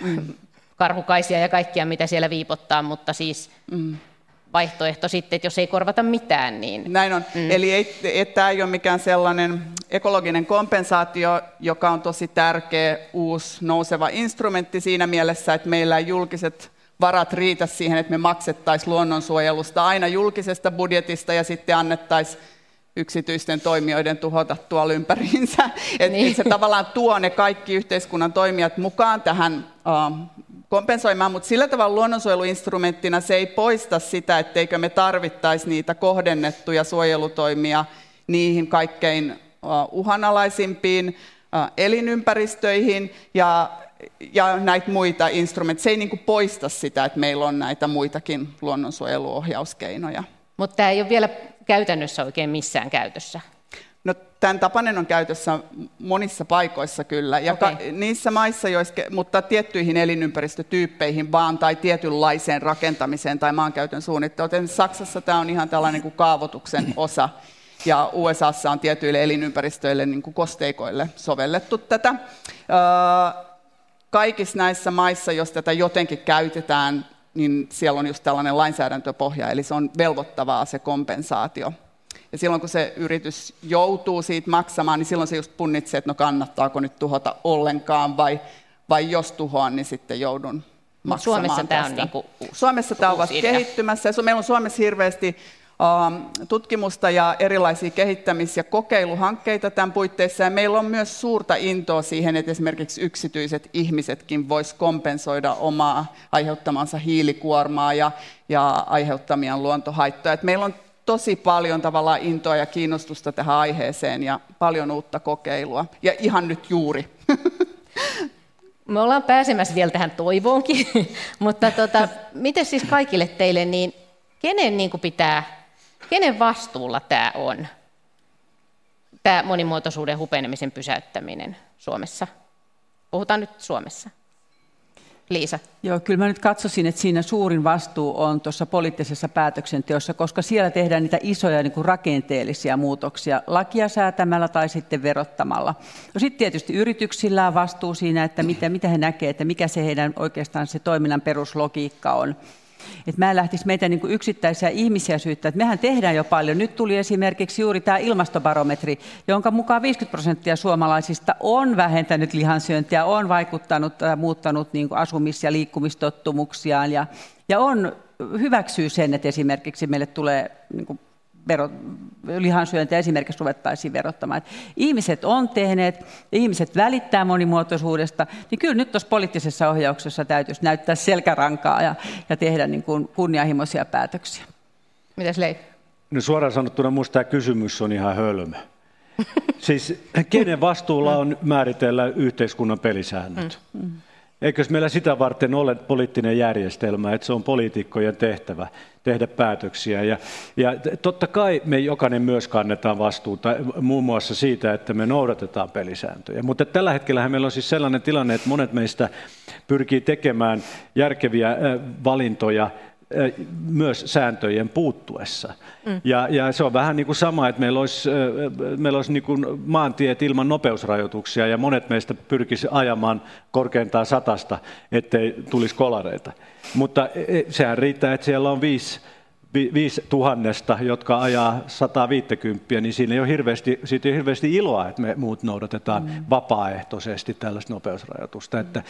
mm. karhukaisia ja kaikkia, mitä siellä viipottaa, mutta siis mm. vaihtoehto sitten, että jos ei korvata mitään, niin... Näin on. Mm. Eli ei, et, tämä ei ole mikään sellainen ekologinen kompensaatio, joka on tosi tärkeä uusi nouseva instrumentti siinä mielessä, että meillä ei julkiset varat riitä siihen, että me maksettaisiin luonnonsuojelusta aina julkisesta budjetista ja sitten annettaisiin yksityisten toimijoiden tuhota tuolla ympäriinsä. [laughs] Et niin. Se tavallaan tuo ne kaikki yhteiskunnan toimijat mukaan tähän uh, kompensoimaan, mutta sillä tavalla luonnonsuojeluinstrumenttina se ei poista sitä, etteikö me tarvittaisi niitä kohdennettuja suojelutoimia niihin kaikkein uh, uhanalaisimpiin uh, elinympäristöihin ja ja näitä muita instrumentteja. Se ei niin poista sitä, että meillä on näitä muitakin luonnonsuojeluohjauskeinoja. Mutta tämä ei ole vielä käytännössä oikein missään käytössä. No, tämän tapainen on käytössä monissa paikoissa kyllä, ja okay. ka- niissä maissa, joissa, mutta tiettyihin elinympäristötyyppeihin vaan, tai tietynlaiseen rakentamiseen tai maankäytön suunnitteluun. Saksassa tämä on ihan tällainen kuin kaavoituksen [clears throat] osa, ja USAssa on tietyille elinympäristöille, niin kuin kosteikoille, sovellettu tätä. Öö, kaikissa näissä maissa, jos tätä jotenkin käytetään, niin siellä on just tällainen lainsäädäntöpohja, eli se on velvoittavaa se kompensaatio. Ja silloin kun se yritys joutuu siitä maksamaan, niin silloin se just punnitsee, että no kannattaako nyt tuhota ollenkaan, vai, vai jos tuhoan, niin sitten joudun maksamaan Suomessa tästä. tämä on niin kuin uusi, Suomessa tämä on kehittymässä. Ja meillä on Suomessa hirveästi tutkimusta ja erilaisia kehittämis- ja kokeiluhankkeita tämän puitteissa. Ja meillä on myös suurta intoa siihen, että esimerkiksi yksityiset ihmisetkin vois kompensoida omaa aiheuttamansa hiilikuormaa ja, ja aiheuttamia luontohaittoja. Et meillä on tosi paljon tavallaan intoa ja kiinnostusta tähän aiheeseen ja paljon uutta kokeilua. Ja ihan nyt juuri. [laughs] Me ollaan pääsemässä vielä tähän toivoonkin, [laughs] mutta tota, miten siis kaikille teille, niin kenen niin pitää Kenen vastuulla tämä on, tämä monimuotoisuuden hupenemisen pysäyttäminen Suomessa? Puhutaan nyt Suomessa. Liisa. Joo, kyllä mä nyt katsoisin, että siinä suurin vastuu on tuossa poliittisessa päätöksenteossa, koska siellä tehdään niitä isoja niin kuin rakenteellisia muutoksia lakia säätämällä tai sitten verottamalla. No sitten tietysti yrityksillä on vastuu siinä, että mitä, mitä he näkevät, että mikä se heidän oikeastaan se toiminnan peruslogiikka on. Että mä en lähtisi meitä niin kuin yksittäisiä ihmisiä syyttää, että mehän tehdään jo paljon. Nyt tuli esimerkiksi juuri tämä ilmastobarometri, jonka mukaan 50 prosenttia suomalaisista on vähentänyt lihansyöntiä, on vaikuttanut ja muuttanut niin kuin asumis- ja liikkumistottumuksiaan ja, ja on hyväksyy sen, että esimerkiksi meille tulee niin kuin vero, lihansyöntiä esimerkiksi ruvettaisiin verottamaan. Että ihmiset on tehneet, ihmiset välittää monimuotoisuudesta, niin kyllä nyt tuossa poliittisessa ohjauksessa täytyisi näyttää selkärankaa ja, ja tehdä niin kuin kunnianhimoisia päätöksiä. Mitäs Leif? No suoraan sanottuna minusta tämä kysymys on ihan hölmö. [laughs] Siis kenen vastuulla on määritellä yhteiskunnan pelisäännöt? Mm. mm. Eikö meillä sitä varten ole poliittinen järjestelmä, että se on poliitikkojen tehtävä tehdä päätöksiä. Ja, ja totta kai me jokainen myös kannetaan vastuuta muun muassa siitä, että me noudatetaan pelisääntöjä. Mutta tällä hetkellä meillä on siis sellainen tilanne, että monet meistä pyrkii tekemään järkeviä valintoja myös sääntöjen puuttuessa. Mm. Ja, ja se on vähän niin kuin sama, että meillä olisi, meillä olisi niin kuin maantiet ilman nopeusrajoituksia ja monet meistä pyrkisi ajamaan korkeintaan satasta, ettei tulisi kolareita. Mutta e, e, sehän riittää, että siellä on viisi viisi tuhannesta, jotka ajaa 150, niin siinä ei ole hirveästi, siitä ei ole hirveästi iloa, että me muut noudatetaan mm. vapaaehtoisesti tällaista nopeusrajoitusta. Että,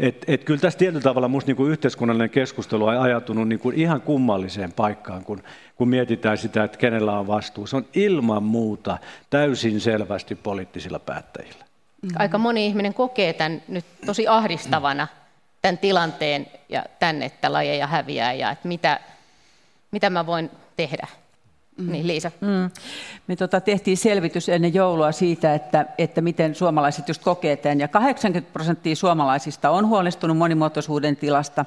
et, et kyllä tässä tietyllä tavalla minusta niin yhteiskunnallinen keskustelu on ajatunut niin kuin ihan kummalliseen paikkaan, kun, kun mietitään sitä, että kenellä on vastuu. Se on ilman muuta täysin selvästi poliittisilla päättäjillä. Aika moni ihminen kokee tämän nyt tosi ahdistavana, tämän tilanteen ja tänne, että lajeja häviää ja että mitä, mitä mä voin tehdä. Mm. Niin Liisa. Mm. Me tota, tehtiin selvitys ennen joulua siitä, että, että miten suomalaiset just kokee tämän. Ja 80 prosenttia suomalaisista on huolestunut monimuotoisuuden tilasta.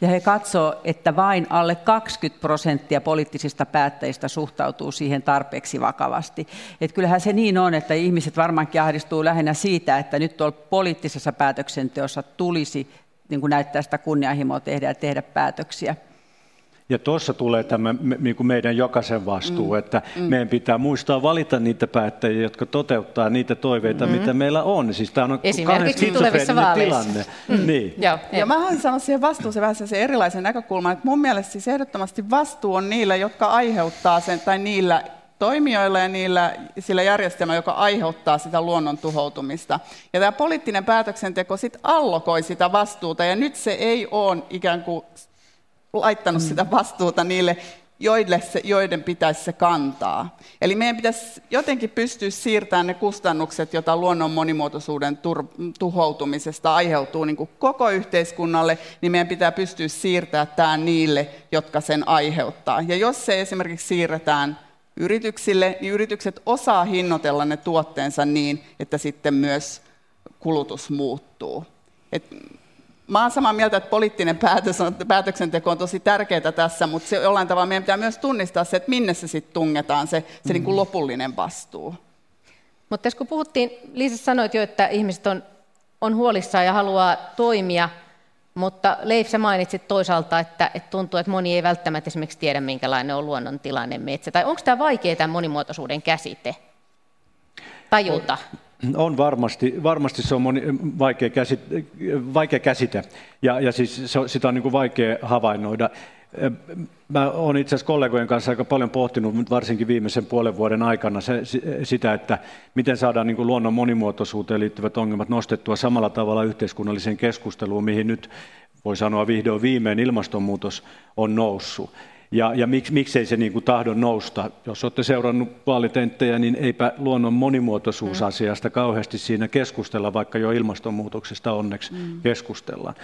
Ja he katsoo, että vain alle 20 prosenttia poliittisista päättäjistä suhtautuu siihen tarpeeksi vakavasti. Et kyllähän se niin on, että ihmiset varmaankin ahdistuu lähinnä siitä, että nyt tuolla poliittisessa päätöksenteossa tulisi niin kuin näyttää sitä kunnianhimoa tehdä ja tehdä päätöksiä. Ja tuossa tulee tämä niin kuin meidän jokaisen vastuu, mm. että mm. meidän pitää muistaa valita niitä päättäjiä, jotka toteuttaa niitä toiveita, mm. mitä meillä on. Siis tämä on Esimerkiksi tulevissa tilanne. Mm. Niin. Joo, ja mä haluan sanoa siihen vastuuseen vähän se erilaisen näkökulman, että mun mielestä siis ehdottomasti vastuu on niillä, jotka aiheuttaa sen, tai niillä toimijoilla ja niillä, sillä järjestelmällä, joka aiheuttaa sitä luonnon tuhoutumista. Ja tämä poliittinen päätöksenteko sitten allokoi sitä vastuuta, ja nyt se ei ole ikään kuin laittanut mm. sitä vastuuta niille, joille se, joiden pitäisi se kantaa. Eli meidän pitäisi jotenkin pystyä siirtämään ne kustannukset, joita luonnon monimuotoisuuden tur, tuhoutumisesta aiheutuu niin kuin koko yhteiskunnalle, niin meidän pitää pystyä siirtämään tämä niille, jotka sen aiheuttaa. Ja jos se esimerkiksi siirretään yrityksille, niin yritykset osaa hinnoitella ne tuotteensa niin, että sitten myös kulutus muuttuu. Et Mä olen samaa mieltä, että poliittinen päätös on, päätöksenteko on tosi tärkeää tässä, mutta se jollain tavalla meidän pitää myös tunnistaa se, että minne se sitten tungetaan, se, se mm. niin kuin lopullinen vastuu. Mutta tässä kun puhuttiin, Liisa sanoit jo, että ihmiset on, on huolissaan ja haluaa toimia, mutta Leif, sä mainitsit toisaalta, että, että tuntuu, että moni ei välttämättä esimerkiksi tiedä, minkälainen on luonnon tilanne metsä. Tai onko tämä vaikea tämä monimuotoisuuden käsite? Tajuta. On varmasti, varmasti se on moni, vaikea, käsite, vaikea käsite ja, ja siis se, sitä on niin kuin vaikea havainnoida. Mä olen itse asiassa kollegojen kanssa aika paljon pohtinut, varsinkin viimeisen puolen vuoden aikana, se, sitä, että miten saadaan niin kuin luonnon monimuotoisuuteen liittyvät ongelmat nostettua samalla tavalla yhteiskunnalliseen keskusteluun, mihin nyt voi sanoa vihdoin viimein ilmastonmuutos on noussut. Ja, ja mik, miksei se niin kuin tahdon nousta? Jos olette seurannut vaalitenttejä, niin eipä luonnon monimuotoisuusasiasta kauheasti siinä keskustella, vaikka jo ilmastonmuutoksesta onneksi mm. keskustellaan.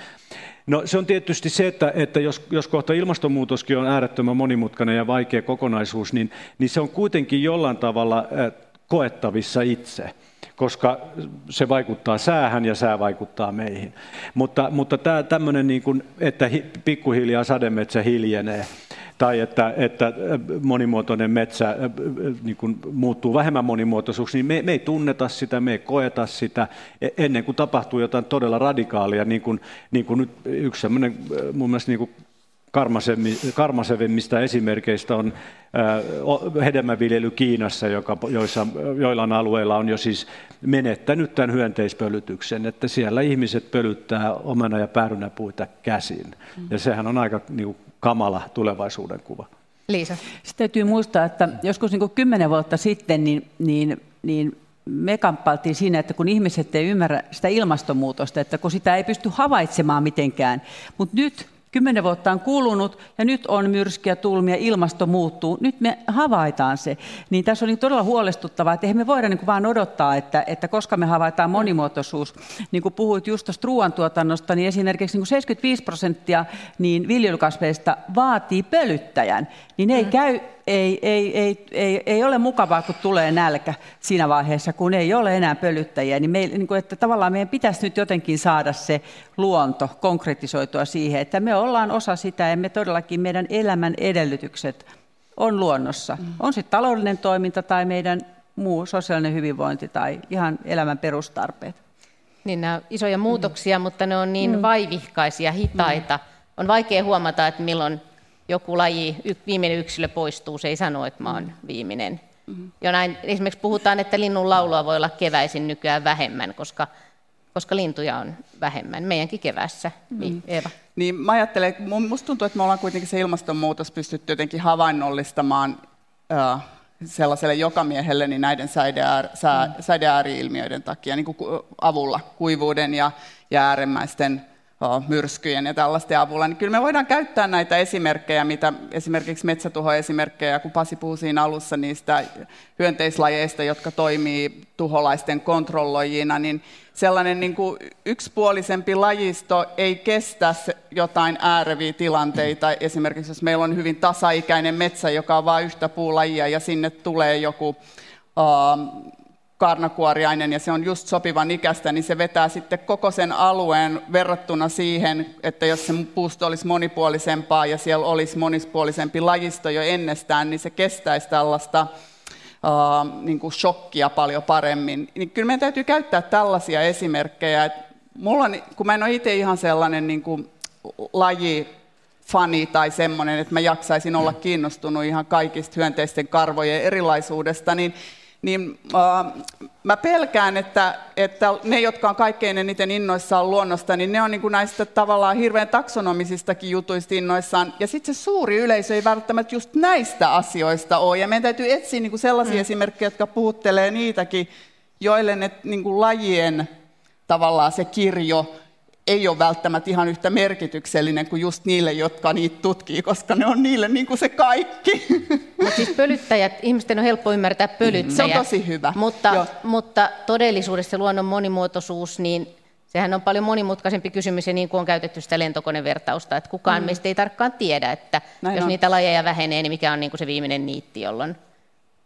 No se on tietysti se, että, että jos, jos kohta ilmastonmuutoskin on äärettömän monimutkainen ja vaikea kokonaisuus, niin, niin se on kuitenkin jollain tavalla koettavissa itse koska se vaikuttaa säähän ja sää vaikuttaa meihin. Mutta, mutta tämä tämmöinen, niin kuin, että pikkuhiljaa sademetsä hiljenee, tai että, että monimuotoinen metsä niin kuin muuttuu vähemmän monimuotoisuuksi, niin me, me ei tunneta sitä, me ei koeta sitä e, ennen kuin tapahtuu jotain todella radikaalia, niin kuin, niin kuin nyt yksi sellainen mun mielestä niin kuin karmasevimmista esimerkkeistä on hedelmäviljely Kiinassa, joka, joissa, joillain alueilla on jo siis menettänyt tämän hyönteispölytyksen, että siellä ihmiset pölyttää omena- ja päärynäpuita käsin. Ja sehän on aika niin kuin, kamala tulevaisuuden kuva. Liisa. Sitten täytyy muistaa, että joskus niin kymmenen vuotta sitten niin, niin, niin me kamppailtiin siinä, että kun ihmiset ei ymmärrä sitä ilmastonmuutosta, että kun sitä ei pysty havaitsemaan mitenkään. Mutta nyt Kymmenen vuotta on kulunut ja nyt on myrskyjä, tulmia, ilmasto muuttuu. Nyt me havaitaan se. Niin tässä on niin todella huolestuttavaa, että eihän me voida niin kuin vaan odottaa, että, että koska me havaitaan monimuotoisuus, niin kuin puhuit just tuosta ruoantuotannosta, niin esimerkiksi niin kuin 75 prosenttia niin viljelykasveista vaatii pölyttäjän. Niin ei mm. käy ei, ei, ei, ei, ei ole mukavaa, kun tulee nälkä siinä vaiheessa, kun ei ole enää pölyttäjiä. Niin me, niin kuin, että tavallaan meidän pitäisi nyt jotenkin saada se luonto konkretisoitua siihen, että me ollaan osa sitä ja me todellakin meidän elämän edellytykset on luonnossa. Mm. On sitten taloudellinen toiminta tai meidän muu sosiaalinen hyvinvointi tai ihan elämän perustarpeet. Niin nämä on isoja muutoksia, mm. mutta ne on niin mm. vaivihkaisia, hitaita. Mm. On vaikea huomata, että milloin joku laji, viimeinen yksilö poistuu, se ei sano, että mä oon viimeinen. Mm-hmm. Jo näin, esimerkiksi puhutaan, että linnun laulua voi olla keväisin nykyään vähemmän, koska koska lintuja on vähemmän, meidänkin kevässä. Niin, Eeva. Niin mä ajattelen, musta tuntuu, että me ollaan kuitenkin se ilmastonmuutos pystytty jotenkin havainnollistamaan äh, sellaiselle jokamiehelle niin näiden säideääri-ilmiöiden takia niin kuin avulla, kuivuuden ja, ja äärimmäisten myrskyjen ja tällaisten avulla, niin kyllä me voidaan käyttää näitä esimerkkejä, mitä esimerkiksi metsätuhoesimerkkejä, kun Pasi puhui siinä alussa niistä hyönteislajeista, jotka toimii tuholaisten kontrolloijina, niin sellainen niin kuin yksipuolisempi lajisto ei kestä jotain ääreviä tilanteita. Esimerkiksi jos meillä on hyvin tasaikäinen metsä, joka on vain yhtä puulajia ja sinne tulee joku uh, karnakuoriainen ja se on just sopivan ikäistä, niin se vetää sitten koko sen alueen verrattuna siihen, että jos se puusto olisi monipuolisempaa ja siellä olisi monipuolisempi lajisto jo ennestään, niin se kestäisi tällaista uh, niin kuin shokkia paljon paremmin. Niin kyllä meidän täytyy käyttää tällaisia esimerkkejä. mulla on, kun mä en ole itse ihan sellainen niin kuin laji, fani tai semmoinen, että mä jaksaisin olla kiinnostunut ihan kaikista hyönteisten karvojen erilaisuudesta, niin niin äh, mä pelkään, että, että ne, jotka on kaikkein eniten innoissaan luonnosta, niin ne on niin kuin näistä tavallaan hirveän taksonomisistakin jutuista innoissaan. Ja sitten se suuri yleisö ei välttämättä just näistä asioista ole. Ja meidän täytyy etsiä niin kuin sellaisia mm. esimerkkejä, jotka puhuttelee niitäkin, joille ne niin kuin lajien tavallaan se kirjo ei ole välttämättä ihan yhtä merkityksellinen kuin just niille, jotka niitä tutkii, koska ne on niille niin kuin se kaikki. Mutta siis pölyttäjät, ihmisten on helppo ymmärtää pölyttäjät. Se on tosi hyvä. Mutta, mutta todellisuudessa luonnon monimuotoisuus, niin sehän on paljon monimutkaisempi kysymys, ja niin kuin on käytetty sitä lentokonevertausta, että kukaan mm. meistä ei tarkkaan tiedä, että Näin jos on. niitä lajeja vähenee, niin mikä on niin kuin se viimeinen niitti, jolloin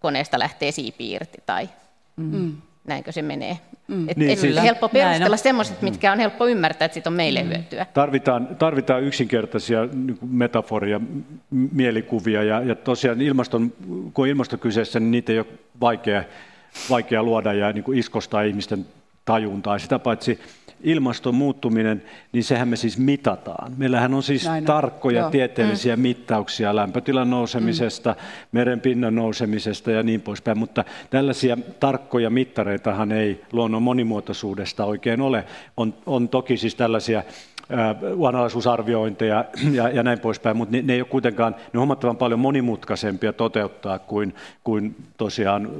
koneesta lähtee siipi irti, tai mm. Näinkö se menee. Mm. Et, niin, et siis, helppo perustella semmoiset, mitkä on helppo ymmärtää, että siitä on meille mm. hyötyä. Tarvitaan, tarvitaan yksinkertaisia niin metaforia, mielikuvia ja, ja tosiaan ilmaston, kun on ilmasto kyseessä, niin niitä ei ole vaikea, vaikea luoda ja niin kuin iskostaa ihmisten tajuntaa. Sitä paitsi ilmaston muuttuminen, niin sehän me siis mitataan. Meillähän on siis Näin tarkkoja Joo. tieteellisiä mm. mittauksia lämpötilan nousemisesta, mm. merenpinnan nousemisesta ja niin poispäin, mutta tällaisia tarkkoja mittareitahan ei luonnon monimuotoisuudesta oikein ole. On, on toki siis tällaisia uhanalaisuusarviointeja [clears throat] ja, ja näin poispäin, mutta ne, ne ei ole kuitenkaan, ne on huomattavan paljon monimutkaisempia toteuttaa kuin, kuin tosiaan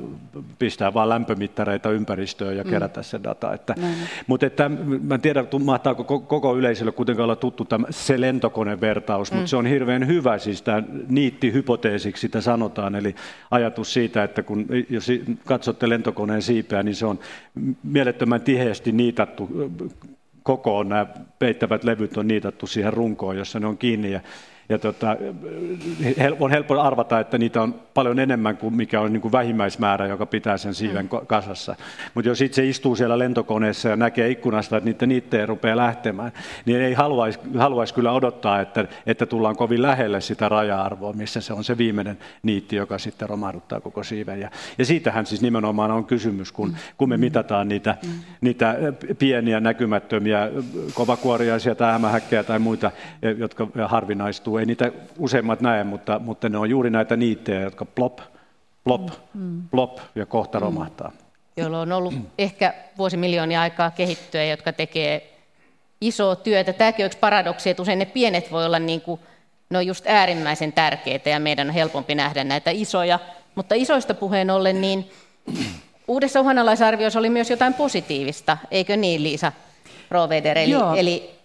pistää vain lämpömittareita ympäristöön ja mm. kerätä mm. se data. Että, mutta että, mä en tiedä, mahtaako koko yleisölle kuitenkaan olla tuttu tämä, se lentokonevertaus, mm. mutta se on hirveän hyvä, siis tämä niittihypoteesiksi sitä sanotaan, eli ajatus siitä, että kun jos katsotte lentokoneen siipeä, niin se on mielettömän tiheästi niitattu kokoon nämä peittävät levyt on niitattu siihen runkoon, jossa ne on kiinni. Ja ja tota, on helppo arvata, että niitä on paljon enemmän kuin mikä on niin kuin vähimmäismäärä, joka pitää sen siiven mm. kasassa. Mutta jos itse istuu siellä lentokoneessa ja näkee ikkunasta, että niitä niitä rupeaa lähtemään, niin ei haluaisi, haluaisi kyllä odottaa, että, että tullaan kovin lähelle sitä raja-arvoa, missä se on se viimeinen niitti, joka sitten romahduttaa koko siiven. Ja, ja siitähän siis nimenomaan on kysymys, kun, kun me mitataan niitä, mm. niitä pieniä näkymättömiä kovakuoriaisia tai hämähäkkejä tai muita, jotka harvinaistuu ei niitä useimmat näe, mutta, mutta ne on juuri näitä niittejä, jotka plop, plop, mm. plop ja kohta mm. romahtaa. Joilla on ollut ehkä vuosimiljoonia aikaa kehittyä, jotka tekee isoa työtä. Tämäkin on yksi paradoksi, että usein ne pienet voi olla niin kuin, ne on just äärimmäisen tärkeitä ja meidän on helpompi nähdä näitä isoja. Mutta isoista puheen ollen, niin uudessa uhanalaisarviossa oli myös jotain positiivista, eikö niin Liisa Roveder? Eli, eli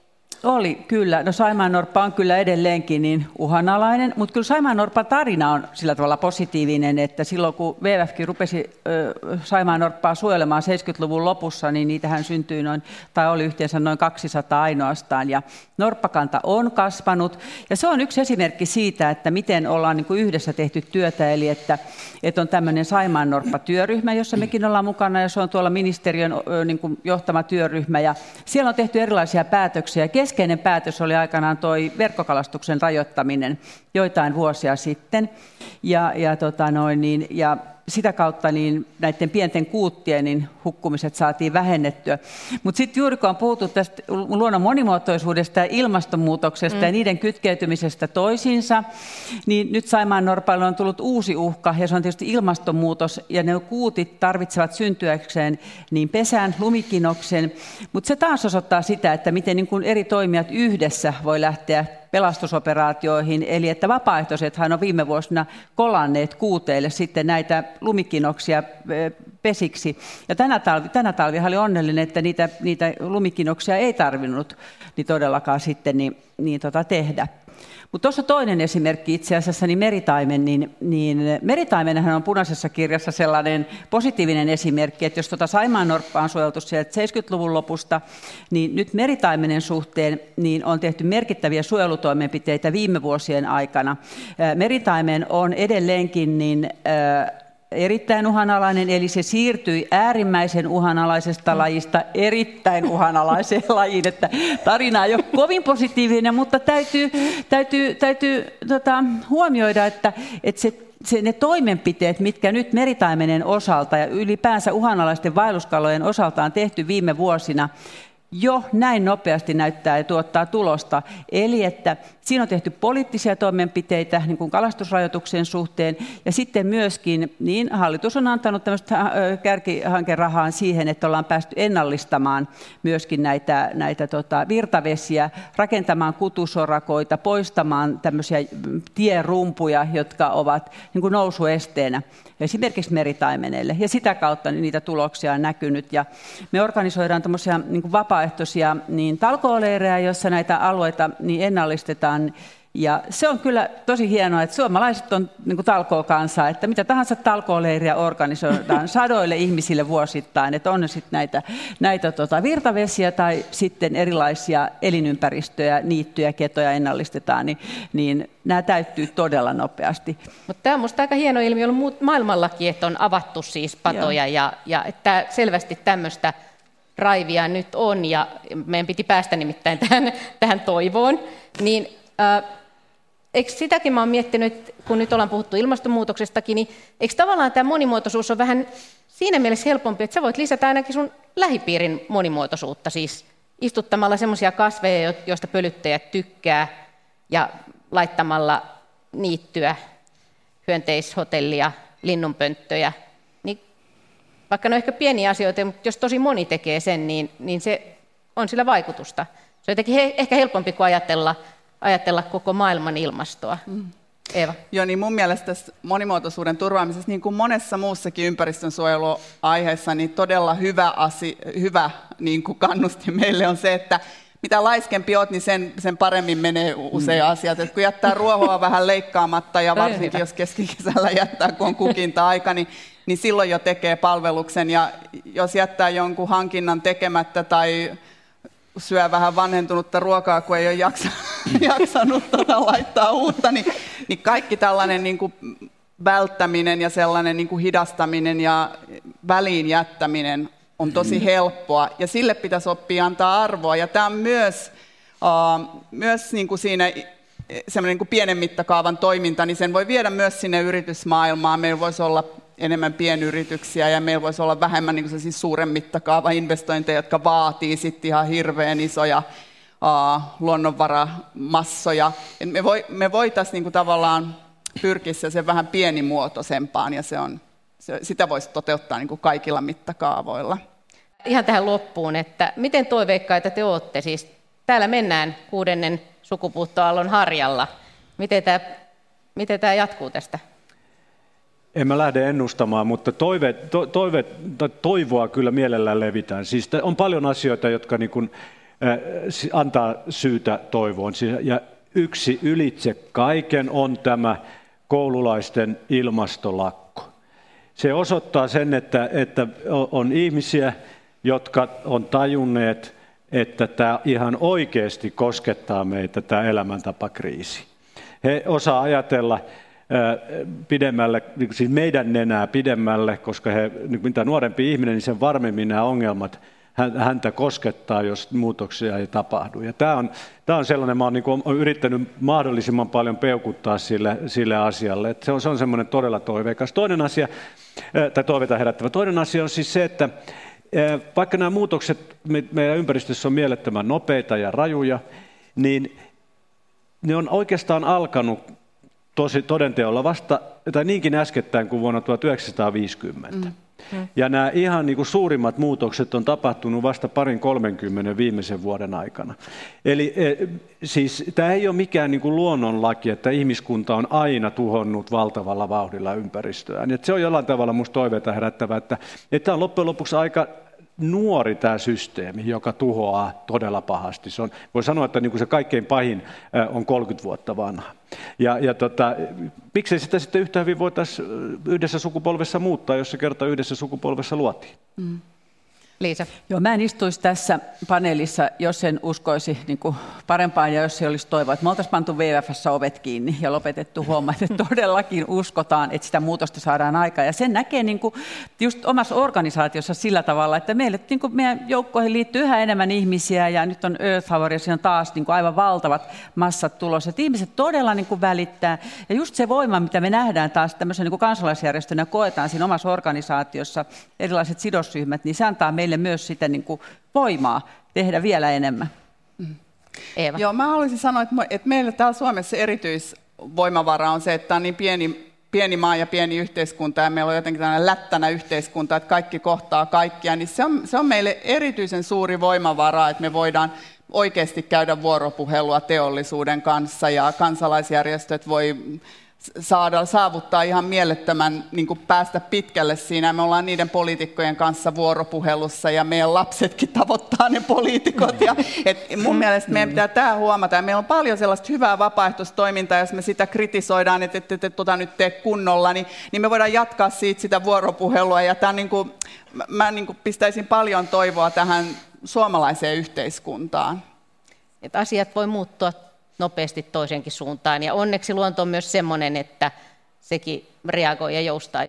oli, kyllä. No Saimaannorppa on kyllä edelleenkin niin uhanalainen, mutta kyllä Saimaannorppan tarina on sillä tavalla positiivinen, että silloin kun WWFkin rupesi äh, Saimaannorppaa suojelemaan 70-luvun lopussa, niin niitähän syntyi noin, tai oli yhteensä noin 200 ainoastaan, ja norppakanta on kasvanut, ja se on yksi esimerkki siitä, että miten ollaan niin kuin yhdessä tehty työtä, eli että, että on tämmöinen Saimaannorppa-työryhmä, jossa mekin ollaan mukana, ja se on tuolla ministeriön niin kuin johtama työryhmä, ja siellä on tehty erilaisia päätöksiä, keskeinen päätös oli aikanaan tuo verkkokalastuksen rajoittaminen joitain vuosia sitten. Ja, ja, tota noin, niin, ja sitä kautta niin näiden pienten kuuttien niin hukkumiset saatiin vähennettyä. Mutta sitten juuri kun on puhuttu tästä luonnon monimuotoisuudesta ja ilmastonmuutoksesta mm. ja niiden kytkeytymisestä toisiinsa, niin nyt Saimaan Norpaille on tullut uusi uhka, ja se on tietysti ilmastonmuutos, ja ne kuutit tarvitsevat syntyäkseen niin pesään, lumikinoksen, mutta se taas osoittaa sitä, että miten niin kuin eri toimijat yhdessä voi lähteä pelastusoperaatioihin, eli että vapaaehtoisethan on viime vuosina kolanneet kuuteille sitten näitä lumikinoksia pesiksi. Ja tänä, talvi, tänä talvi oli onnellinen, että niitä, niitä lumikinoksia ei tarvinnut niin todellakaan sitten niin, niin tota tehdä. Mutta tuossa toinen esimerkki itse asiassa, niin meritaimen, niin, niin meritaimenhan on punaisessa kirjassa sellainen positiivinen esimerkki, että jos tuota Saimaan norppaa on suojeltu sieltä 70-luvun lopusta, niin nyt meritaimenen suhteen niin on tehty merkittäviä suojelutoimenpiteitä viime vuosien aikana. Meritaimen on edelleenkin niin, erittäin uhanalainen, eli se siirtyi äärimmäisen uhanalaisesta lajista erittäin uhanalaiseen [laughs] lajiin. Että tarina ei ole kovin positiivinen, mutta täytyy, täytyy, täytyy tota, huomioida, että, että se se, ne toimenpiteet, mitkä nyt meritaimenen osalta ja ylipäänsä uhanalaisten vaelluskalojen osalta on tehty viime vuosina, jo näin nopeasti näyttää ja tuottaa tulosta. Eli että siinä on tehty poliittisia toimenpiteitä niin kuin kalastusrajoituksen suhteen ja sitten myöskin niin hallitus on antanut tämmöistä äh, kärkihankerahaa siihen, että ollaan päästy ennallistamaan myöskin näitä, näitä tota, virtavesiä, rakentamaan kutusorakoita, poistamaan tämmöisiä tierumpuja, jotka ovat niin kuin nousuesteenä esimerkiksi meritaimenelle. Ja sitä kautta niitä tuloksia on näkynyt. Ja me organisoidaan tämmöisiä niin vapaaehtoisia niin talkooleirejä, joissa näitä alueita niin ennallistetaan ja se on kyllä tosi hienoa, että suomalaiset on niin talkoo kanssa, että mitä tahansa talkooleiriä organisoidaan [laughs] sadoille ihmisille vuosittain, että on ne sitten näitä, näitä tota virtavesiä tai sitten erilaisia elinympäristöjä, niittyjä, ketoja ennallistetaan, niin, niin nämä täyttyy todella nopeasti. Mutta tämä on minusta aika hieno ilmiö ollut maailmallakin, että on avattu siis patoja Joo. ja, ja että selvästi tämmöistä raivia nyt on ja meidän piti päästä nimittäin tähän, tähän toivoon, niin eikö sitäkin mä oon miettinyt, kun nyt ollaan puhuttu ilmastonmuutoksestakin, niin eikö tavallaan tämä monimuotoisuus on vähän siinä mielessä helpompi, että sä voit lisätä ainakin sun lähipiirin monimuotoisuutta, siis istuttamalla semmoisia kasveja, joista pölyttäjät tykkää, ja laittamalla niittyä, hyönteishotellia, linnunpönttöjä, niin vaikka ne on ehkä pieniä asioita, mutta jos tosi moni tekee sen, niin, niin se on sillä vaikutusta. Se on jotenkin he, ehkä helpompi kuin ajatella ajatella koko maailman ilmastoa. Mm. Eeva. Joo, niin mun mielestä tässä monimuotoisuuden turvaamisessa, niin kuin monessa muussakin ympäristönsuojeluaiheessa, niin todella hyvä, asi, hyvä niin kuin kannusti meille on se, että mitä laiskempi oot, niin sen, sen paremmin menee usein mm. asiat. Et kun jättää ruohoa vähän leikkaamatta ja varsinkin jos keskikesällä jättää, kun on kukinta-aika, niin, niin silloin jo tekee palveluksen. Ja jos jättää jonkun hankinnan tekemättä tai syö vähän vanhentunutta ruokaa, kun ei ole jaksa, jaksanut tuota laittaa uutta, niin, niin kaikki tällainen niin kuin välttäminen ja sellainen niin kuin hidastaminen ja väliin jättäminen on tosi mm. helppoa ja sille pitäisi oppia antaa arvoa. Ja tämä on myös, uh, myös niin kuin siinä semmoinen niin kuin pienen mittakaavan toiminta, niin sen voi viedä myös sinne yritysmaailmaan. Meillä voisi olla enemmän pienyrityksiä ja meillä voisi olla vähemmän niin siis suuren mittakaava investointeja, jotka vaatii sitten ihan hirveän isoja uh, luonnonvaramassoja. Et me, voi, me voitaisiin niin kuin tavallaan pyrkiä sen vähän pienimuotoisempaan ja se on, se, sitä voisi toteuttaa niin kuin kaikilla mittakaavoilla. Ihan tähän loppuun, että miten toiveikkaita te olette? Siis täällä mennään kuudennen sukupuuttoallon harjalla. Miten tämä, miten tämä jatkuu tästä? En mä lähde ennustamaan, mutta toive, to, toive, toivoa kyllä mielellään levitään. Siis on paljon asioita, jotka niin kuin, äh, antaa syytä toivoon. Siis, ja yksi ylitse kaiken on tämä koululaisten ilmastolakko. Se osoittaa sen, että, että on ihmisiä, jotka on tajunneet, että tämä ihan oikeasti koskettaa meitä, tämä elämäntapakriisi. He osaa ajatella, pidemmälle, niin siis meidän nenää pidemmälle, koska he, niin mitä nuorempi ihminen, niin sen varmemmin nämä ongelmat häntä koskettaa, jos muutoksia ei tapahdu. Ja tämä on, tämä on sellainen, mä olen niin yrittänyt mahdollisimman paljon peukuttaa sille, sille asialle. Että se on, se on semmoinen todella toiveikas. Toinen asia, tai toiveita herättävä. Toinen asia on siis se, että vaikka nämä muutokset meidän ympäristössä on mielettömän nopeita ja rajuja, niin ne on oikeastaan alkanut tosi todenteolla vasta, tai niinkin äskettäin kuin vuonna 1950. Mm. Mm. Ja nämä ihan niin kuin suurimmat muutokset on tapahtunut vasta parin 30 viimeisen vuoden aikana. Eli e, siis tämä ei ole mikään niin kuin luonnonlaki, että ihmiskunta on aina tuhonnut valtavalla vauhdilla ympäristöään. Et se on jollain tavalla minusta toiveita herättävä, että, että tämä on loppujen lopuksi aika nuori tämä systeemi, joka tuhoaa todella pahasti. Se on, voi sanoa, että niin kuin se kaikkein pahin on 30 vuotta vanha. Ja, ja tota, miksei sitä sitten yhtä hyvin voitaisiin yhdessä sukupolvessa muuttaa, jos se kerta yhdessä sukupolvessa luotiin? Mm. Liisa. Joo, mä en istuisi tässä paneelissa, jos en uskoisi niin kuin parempaan ja jos se olisi toivoa, että me oltaisiin pantu WWFssä ovet kiinni ja lopetettu homma, että [laughs] todellakin uskotaan, että sitä muutosta saadaan aikaan. Ja sen näkee niin kuin just omassa organisaatiossa sillä tavalla, että meille, niin kuin meidän joukkoihin liittyy yhä enemmän ihmisiä ja nyt on Earth Hour ja siinä on taas niin kuin aivan valtavat massat tulossa. Että ihmiset todella niin kuin välittää ja just se voima, mitä me nähdään taas tämmöisen niin kuin kansalaisjärjestönä koetaan siinä omassa organisaatiossa, erilaiset sidosryhmät, niin se antaa meille meille myös sitä niin kuin voimaa tehdä vielä enemmän. Mm. Eeva. Joo, mä haluaisin sanoa, että, että meillä täällä Suomessa erityisvoimavara on se, että tämä on niin pieni, pieni maa ja pieni yhteiskunta ja meillä on jotenkin tällainen lättänä yhteiskunta, että kaikki kohtaa kaikkia, niin se on, se on meille erityisen suuri voimavara, että me voidaan oikeasti käydä vuoropuhelua teollisuuden kanssa ja kansalaisjärjestöt voi saada, saavuttaa ihan mielettömän, niin kuin päästä pitkälle siinä. Me ollaan niiden poliitikkojen kanssa vuoropuhelussa ja meidän lapsetkin tavoittaa ne poliitikot. Ja, et mun mielestä meidän pitää tämä huomata. Ja meillä on paljon sellaista hyvää vapaaehtoistoimintaa, jos me sitä kritisoidaan, että ette te, tota nyt tee kunnolla, niin, niin me voidaan jatkaa siitä sitä vuoropuhelua. Ja tämän, niin kuin, mä, niin kuin pistäisin paljon toivoa tähän suomalaiseen yhteiskuntaan. Että asiat voi muuttua nopeasti toisenkin suuntaan. Ja onneksi luonto on myös sellainen, että sekin reagoi ja joustaa.